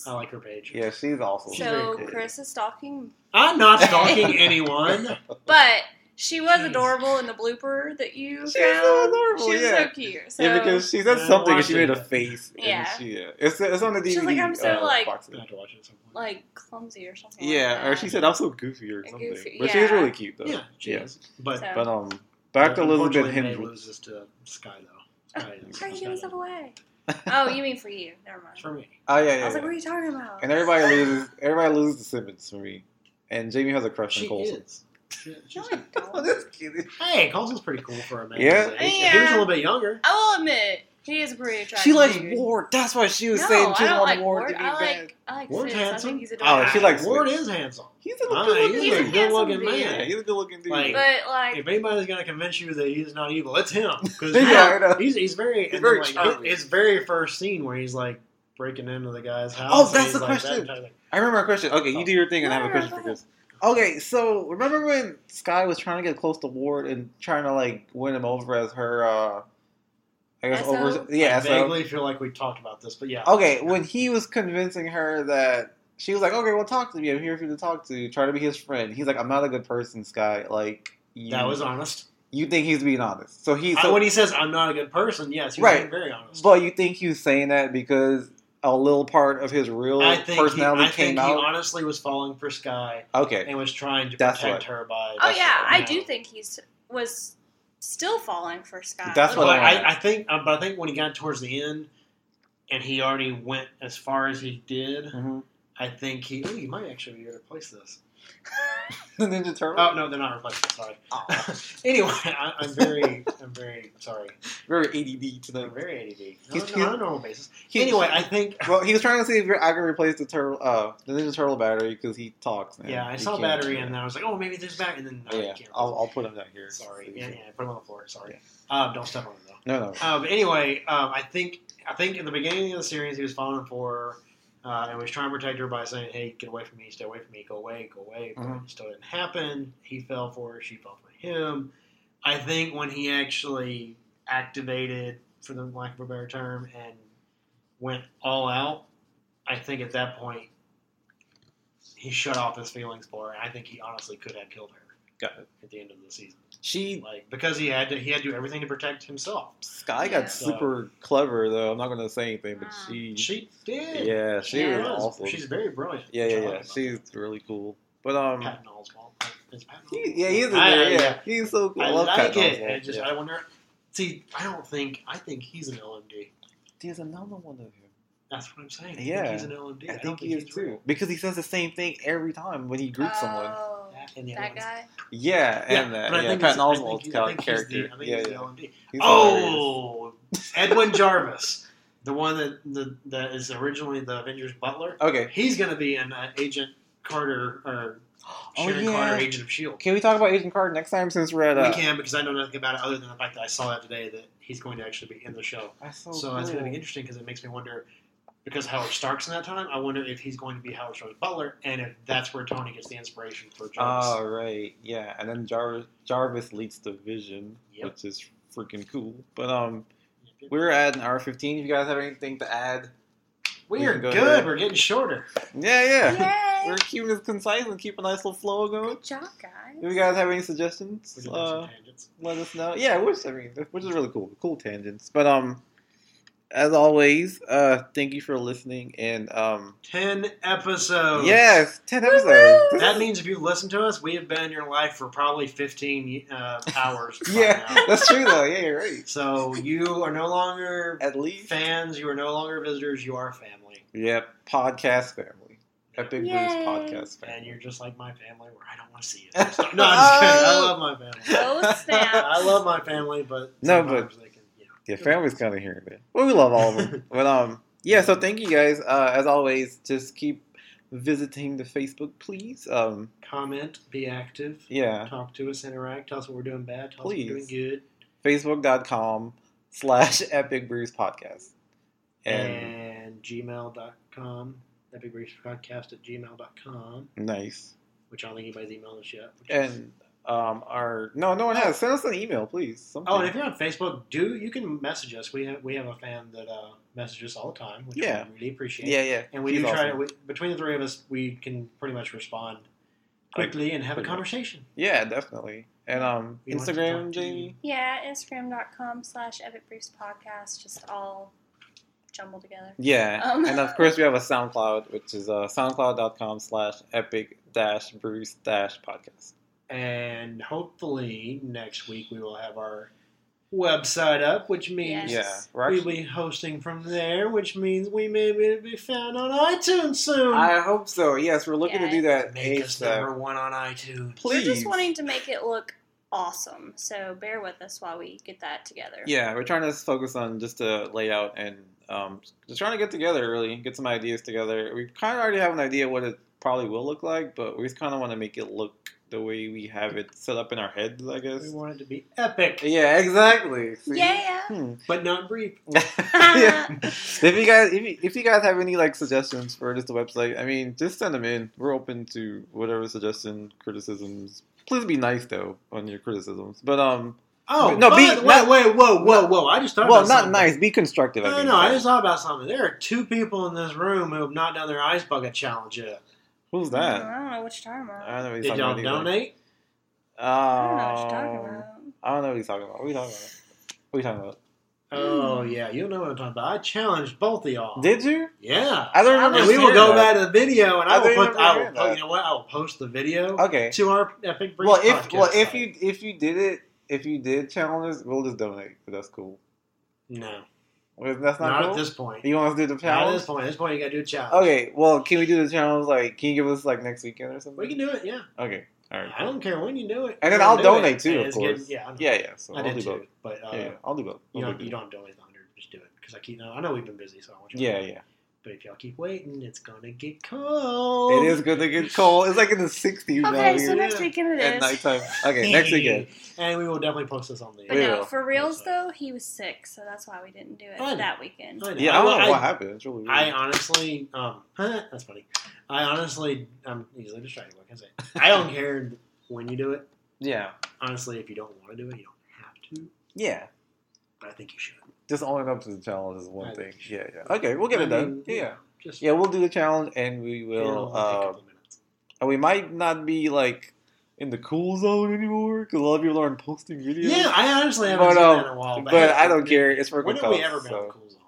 S1: I like her page.
S3: Yeah, she's awesome.
S2: So. Chris is stalking,
S1: I'm not stalking anyone.
S2: but she was
S1: Jeez.
S2: adorable in the blooper that you
S3: She was
S2: found.
S3: so adorable,
S2: She was
S3: yeah.
S2: so cute. So
S3: yeah, because she said something and she made a
S1: it.
S3: face. and
S2: Yeah.
S3: she, yeah. It's, it's on the DVD.
S2: She was like, I'm so,
S3: uh,
S2: like-
S3: box
S1: I to watch it at some point.
S2: like clumsy or something.
S3: Yeah,
S2: like
S3: or she said I'm so goofy or something.
S2: goofy,
S3: but she was really cute though.
S1: yeah, she
S3: yeah.
S1: is. But
S2: So-
S3: But um, back to Elizabeth
S1: unfortunately, May
S3: Hendricks.
S1: loses to Skye though. Skye is-
S2: How are you
S1: Skye
S2: giving stuff away? oh, you mean for you? Never mind.
S1: For me.
S3: Oh yeah,
S2: I
S3: yeah.
S2: was like, what are you talking about?
S3: And everybody loses. Everybody loses to Simmons for me. And Jamie has a crush on
S1: She
S3: Coulson.
S1: Is. She-
S2: no,
S1: she's-
S2: I don't.
S3: I'm.
S1: Hey, Coulson's pretty cool for a man.
S3: Yeah.
S1: his age. If he was a little bit younger.
S2: I will admit, he is a pretty attractive.
S3: She likes
S2: dude.
S3: Ward. That's why she was
S2: No,
S3: saying she
S2: I
S3: didn't
S2: don't
S3: want
S2: like
S3: Ward,
S2: Ward.
S3: to be
S2: I
S3: bad.
S2: like, I like
S1: Ward's
S2: Fitz. I
S1: handsome.
S2: think he's
S3: Oh, she likes
S1: Ward
S3: Fitz.
S1: is handsome.
S3: He's a good looking
S1: he's
S2: He's
S1: a
S2: a
S1: good looking
S2: handsome
S3: Yeah,
S1: man.
S3: he's a good looking dude.
S1: Like-
S2: But like,
S1: If anybody's gonna convince you that he's not evil, it's him. Because
S3: Yeah,
S1: he's he's very
S3: He's very
S1: then, like,
S3: charming.
S1: his, his very first scene where he's like breaking into the guy's oh, house.
S3: Oh, that's
S1: he's
S3: the
S1: like,
S3: question.
S1: that kind of thing.
S3: I remember a question. Okay, you oh. do your thing and I have a
S2: No, no,
S3: question for
S2: go
S3: Chris. Okay, so remember when Skye was trying to get close to Ward and trying to like win him over as her uh I guess
S2: SO?
S3: over yeah,
S1: I
S3: so
S1: vaguely feel like we talked about this, but yeah.
S3: Okay, when he was convincing her that she was like, "Okay, well, talk to me. I'm here for you to talk to. Try to be his friend." He's like, "I'm not a good person, Skye. Like, you,
S1: That was honest.
S3: you think he's being honest. So he,
S1: I-
S3: so,
S1: when he says I'm not a good person, yes, he's
S3: Right.
S1: being very honest.
S3: but you think he's saying that because a little part of his real
S1: I think
S3: personality
S1: he, I
S3: came
S1: think he honestly was falling for Skye
S3: okay,
S1: and was trying to
S3: That's
S1: protect
S3: right.
S1: her by.
S2: oh yeah, I
S1: you
S2: do think he's was still falling for Skye.
S3: That's what I
S1: I. I think, uh, but I think when he got towards the end, and he already went as far as he did,
S3: Mhm.
S1: I think he. Ooh, he might actually be able to replace this.
S3: The Ninja Turtle.
S1: Oh no, they're not replacing. Sorry.
S3: Oh.
S1: Anyway, I, I'm very, I'm very sorry.
S3: very ADD
S1: I'm very ADD. No,
S3: He's-
S1: no, on a normal basis.
S3: He-
S1: Anyway, I think.
S3: Well, he was trying to see if I could replace the turtle, uh, the Ninja Turtle battery because he talks. and
S1: Yeah, I saw battery, and then I was like, oh, maybe there's battery, and then no,
S3: yeah. I'll, I'll put him down here.
S1: Sorry. Yeah, yeah. Put him on the floor. Sorry. Uh, don't step on him though.
S3: No, no.
S1: But anyway, um, I think I think in the beginning of the series he was falling for uh, and was trying to protect her by saying, "Hey, get away from me! Stay away from me! Go away! Go away!" But
S3: Mhm.
S1: it still didn't happen. He fell for her. She fell for him. I think when he actually activated, for the lack of a better term, and went all out, I think at that point he shut off his feelings for her. I think he honestly could have killed her
S3: Got
S1: at the end of the season,
S3: She
S1: like because he had to he had to do everything to protect himself.
S3: Skye
S2: Yeah.
S3: got super clever though. I'm not gonna say anything, but she,
S1: She did.
S3: yeah, she
S2: Yeah.
S3: was
S1: was.
S3: awesome.
S1: She's very brilliant.
S3: yeah, yeah, yeah.
S1: like about
S3: She's really cool. But um.
S1: Patton Oswalt. Is Patton
S3: he, yeah, he's in
S1: I-
S3: there.
S1: I-
S3: yeah, he's so cool. I,
S1: I,
S3: love
S1: like
S3: Patton
S1: it.
S3: Oswalt,
S1: I just
S3: yeah.
S1: I wonder. See, I don't think I think he's an LMD.
S3: There's another one of him.
S1: That's what I'm saying. I
S3: Yeah.
S1: think he's an LMD.
S3: I
S1: don't
S3: think he is too
S1: real.
S3: because he says the same thing every time when he greets someone.
S2: Oh,
S1: That and the other
S2: that
S1: ones.
S2: guy.
S3: Yeah,
S1: Yeah,
S3: and that.
S1: but I
S3: yeah,
S1: think
S3: Patton Oswalt's
S1: think he- I think he's the- I think
S3: yeah,
S1: he's the
S3: yeah. He's.
S1: Oh, Edwin Jarvis. the one that the, that is originally the Avengers Butler.
S3: Okay.
S1: He's going to be an uh, Agent Carter or
S3: Oh,
S1: Sharon
S3: yeah.
S1: Carter, Agent of Shield.
S3: Can we talk about Agent Carter next time since we're at? Uh,
S1: we can because I know nothing about it other than the fact that I saw that today that he's going to actually be in the show.
S3: That's so,
S1: So
S3: cool.
S1: it's going to be interesting because it makes me wonder. Because Howard Stark's in that time, I wonder if he's going to be Howard Stark's butler, and if that's where Tony gets the inspiration for Jarvis.
S3: Oh right, yeah, and then Jarvis Jarvis leads the Vision,
S1: Yep.
S3: which is freaking cool. But um, we're at an hour fifteen. If you guys have anything to add,
S1: we
S3: we
S1: are
S3: go
S1: good.
S3: ahead.
S1: We're getting shorter.
S3: yeah, yeah,
S2: Yay!
S3: we're keeping this concise and keep a nice little flow going.
S2: Good job, guys.
S3: If you guys have any suggestions,
S1: We can do
S3: uh,
S1: some tangents.
S3: let us know. Yeah, which I mean, which is really cool, cool tangents. But um, as always, uh, thank you for listening and um,
S1: Ten episodes.
S3: yes, ten
S2: Woo-hoo!
S3: episodes.
S1: That means if you listen to us, we have been in your life for probably 15 uh, hours.
S3: yeah,
S1: now.
S3: that's true though. Yeah, you're right.
S1: So you are no longer
S3: At least
S1: fans. You are no longer visitors. You are family.
S3: Yep, podcast family. Epic
S2: Yay.
S3: Briefs podcast family.
S1: And you're just like my family where I don't want to see you. No, I'm just kidding. I love my family.
S2: Oh, snap.
S1: I love my family, but
S3: No,
S1: sometimes
S3: Yeah, family's kind of here there. Well, we love all of them. but um, yeah. So thank you guys. Uh, as always, just keep visiting the Facebook, please. Um,
S1: Comment, be active,
S3: yeah,
S1: talk to us, interact, tell us what we're doing bad, tell
S3: Please.
S1: us what we're doing good.
S3: Facebook.com slash Epic Briefs Podcast. And
S1: And gmail.com, Epic Briefs Podcast at gmail.com,
S3: nice.
S1: which I don't think anybody's emailed us yet.
S3: And um, our no, no one has. Send us an email, please. Something.
S1: Oh, and if you're on Facebook, do you can message us. We have we have a fan that uh, messages us all the time, which
S3: Yeah.
S1: we really appreciate.
S3: yeah, yeah.
S1: and we
S3: She's
S1: do try
S3: awesome.
S1: to we, between the three of us, we can pretty much respond quickly and have a
S3: pretty much.
S1: conversation.
S3: Yeah, definitely. And um,
S1: We want to
S3: Instagram,
S1: talk to
S3: Jamie.
S2: Yeah, Instagram.com slash Epic Briefs Podcast, just all jumbled together.
S3: Yeah,
S2: Um.
S3: and of course we have a SoundCloud, which is uh, soundcloud.com slash epic dash briefs dash podcast.
S1: And hopefully next week we will have our website up, which means
S2: Yes.
S3: Yeah, we're
S1: we'll be hosting from there, which means we may be, be found on iTunes soon.
S3: I hope so. Yes, we're looking to do that.
S1: Make us number one on iTunes.
S3: Please.
S2: We're just wanting to make it look awesome, so bear with us while we get that together.
S3: Yeah, we're trying to focus on just the layout and um, just trying to get together, really, get some ideas together. We kind of already have an idea what it probably will look like, but we just kind of want to make it look the way we have it set up in our heads, I guess.
S1: We want it to be epic,
S3: Yeah, exactly. See?
S2: Yeah.
S3: Hmm.
S1: but not brief.
S3: yeah. If you guys, if you, if you guys have any like suggestions for just the website, I mean, just send them in. We're open to whatever suggestion, criticisms. Please be nice though on your criticisms. But um,
S1: Oh
S3: No,
S1: no!
S3: be-
S1: Wait,
S3: not-
S1: wait, whoa, whoa, whoa! I just thought.
S3: well,
S1: about
S3: not
S1: something.
S3: nice. Be constructive. I
S1: No,
S3: mean,
S1: no, I just thought about something. There are two people in this room who have not done their ice bucket challenge yet.
S3: Who's that?
S2: I don't know what you're talking about.
S3: I don't know what he's
S1: Did
S3: talking
S1: y'all
S3: about. either.
S1: donate? Oh.
S2: I don't know what you're talking about.
S3: I don't know what he's talking about. What are you talking about? What are you talking about?
S1: Oh yeah, you know what I'm talking about. I challenged both of y'all.
S3: Did you?
S1: yeah.
S3: I don't remember.
S1: And we will go
S3: that.
S1: back to the video, and
S3: I
S1: I, will put. I will.
S3: hearing
S1: po-
S3: that.
S1: you know what? I will post the video
S3: Okay.
S1: to our epic brief
S3: Well, if
S1: podcast
S3: well if
S1: site.
S3: you if you did it if you did challenge us, we'll just donate. But that's cool.
S1: no,
S3: Well, That's not,
S1: not
S3: cool.
S1: at this point.
S3: You want us to do the
S1: Not at this point. At this point, you got to do a challenge.
S3: Okay. Well, can we do the challenge? Like, can you give us like next weekend or something?
S1: we can do it. Yeah,
S3: Okay. All right.
S1: I don't care when you do it.
S3: And then I'll
S1: do
S3: donate
S1: it.
S3: too,
S1: And
S3: of course.
S1: getting- yeah,
S3: Yeah, yeah. So
S1: I
S3: I'll
S1: did
S3: do
S1: too,
S3: both.
S1: but uh,
S3: Yeah. I'll do both.
S1: you
S3: No
S1: don't
S3: big
S1: you don't donate the hundred. Just do it because I keep. I know we've been busy, so I want you. to
S3: Yeah,
S1: know.
S3: yeah.
S1: But if y'all keep waiting, it's gonna get cold.
S3: It is gonna get cold. It's like in the 60s out
S2: Okay, so
S3: here
S2: next weekend it
S3: at
S2: is.
S3: nighttime. Okay, next weekend.
S1: and we will definitely post this on the.
S2: But
S3: We
S2: no, for reals
S1: Website.
S2: though, he was sick, so that's why we didn't do it
S1: I know.
S2: that weekend.
S1: I.
S3: Yeah, I don't know
S1: I,
S3: what happened. It's really weird.
S1: I honestly, um, that's funny. I honestly, I'm easily distracted. What can I say? I don't care when you do it.
S3: yeah.
S1: Honestly, if you don't want to do it, you don't have to.
S3: Yeah.
S1: But I think you should.
S3: Just owning up to the challenge is one
S1: I
S3: thing. Yeah, yeah. Okay, we'll get
S1: I
S3: it done.
S1: mean,
S3: Yeah.
S1: Just
S3: Yeah, we'll do the challenge and we will.
S1: a
S3: Uh,
S1: couple of minutes.
S3: and we might not be like in the cool zone anymore because a lot of people aren't posting videos.
S1: Yeah, I honestly haven't
S3: But,
S1: seen
S3: um,
S1: that in a while.
S3: but I don't care. It's for
S1: When have we ever been
S3: so-
S1: the cool zone?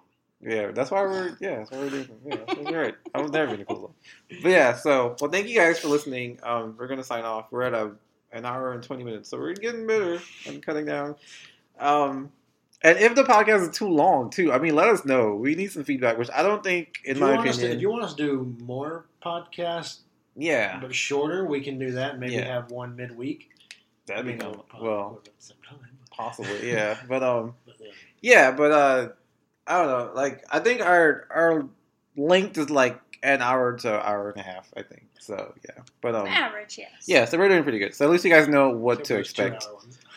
S3: Yeah, that's why we're yeah, that's why we're doing. Yeah, that's right. I was never in the cool zone. But yeah, so well, thank you guys for listening. Um, we're gonna sign off. We're at a an hour and twenty minutes, so we're getting better and cutting down. Um, and if the podcast is too long, too, I mean, let us know. We need some feedback, which I don't think, in
S1: If you
S3: my
S1: want us to-
S3: opinion,
S1: if you want us to do more podcasts,
S3: yeah,
S1: but shorter, we can do that. and Maybe
S3: Yeah.
S1: have one midweek.
S3: that'd be
S1: Maybe
S3: cool. Well,
S1: at the same time.
S3: possibly, yeah, but um,
S1: But, yeah.
S3: yeah, but uh, I don't know. Like I think our our length is like an hour to an hour and a half. I think so. Yeah, but um,
S2: Average, yes.
S3: yeah. So we're doing pretty good. So at least you guys know what
S1: Except
S3: to expect.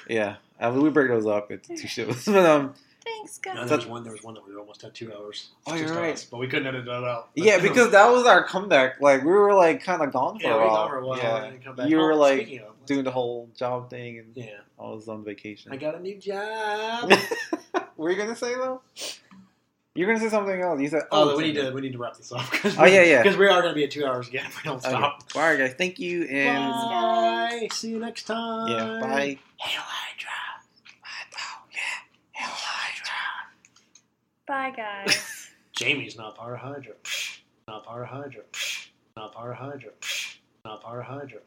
S3: Yeah, uh, we break those up into two shows. but um,
S2: Thanks,
S1: No,
S2: guys.
S1: there was one. There was one that we almost had two hours.
S3: Oh, you're right.
S1: us, but we couldn't edit that out.
S3: yeah, because that was our comeback. Like we were like kind of gone for
S1: yeah,
S3: a
S1: we
S3: while.
S1: gone for a while.
S3: Yeah.
S1: and then come back.
S3: You were
S1: Oh,
S3: like
S1: of,
S3: doing the whole job thing, and
S1: Yeah,
S3: I was on vacation.
S1: I got a new job.
S3: what were you gonna say though? You're gonna say something else. You said,
S1: Oh,
S3: "Oh,
S1: we need to we need to wrap this up.
S3: Oh, yeah, yeah.
S1: Because we are going to be at two hours again if we don't
S3: Okay.
S1: stop.
S3: All right, guys. Thank you, and
S1: Bye. See you next time.
S3: yeah, bye.
S1: Hail Hydra.
S3: Oh yeah, Hail Hydra.
S2: Bye, guys.
S1: Jamie's not part of Hydra. Not part of Hydra. Not part of Hydra. Not part of Hydra.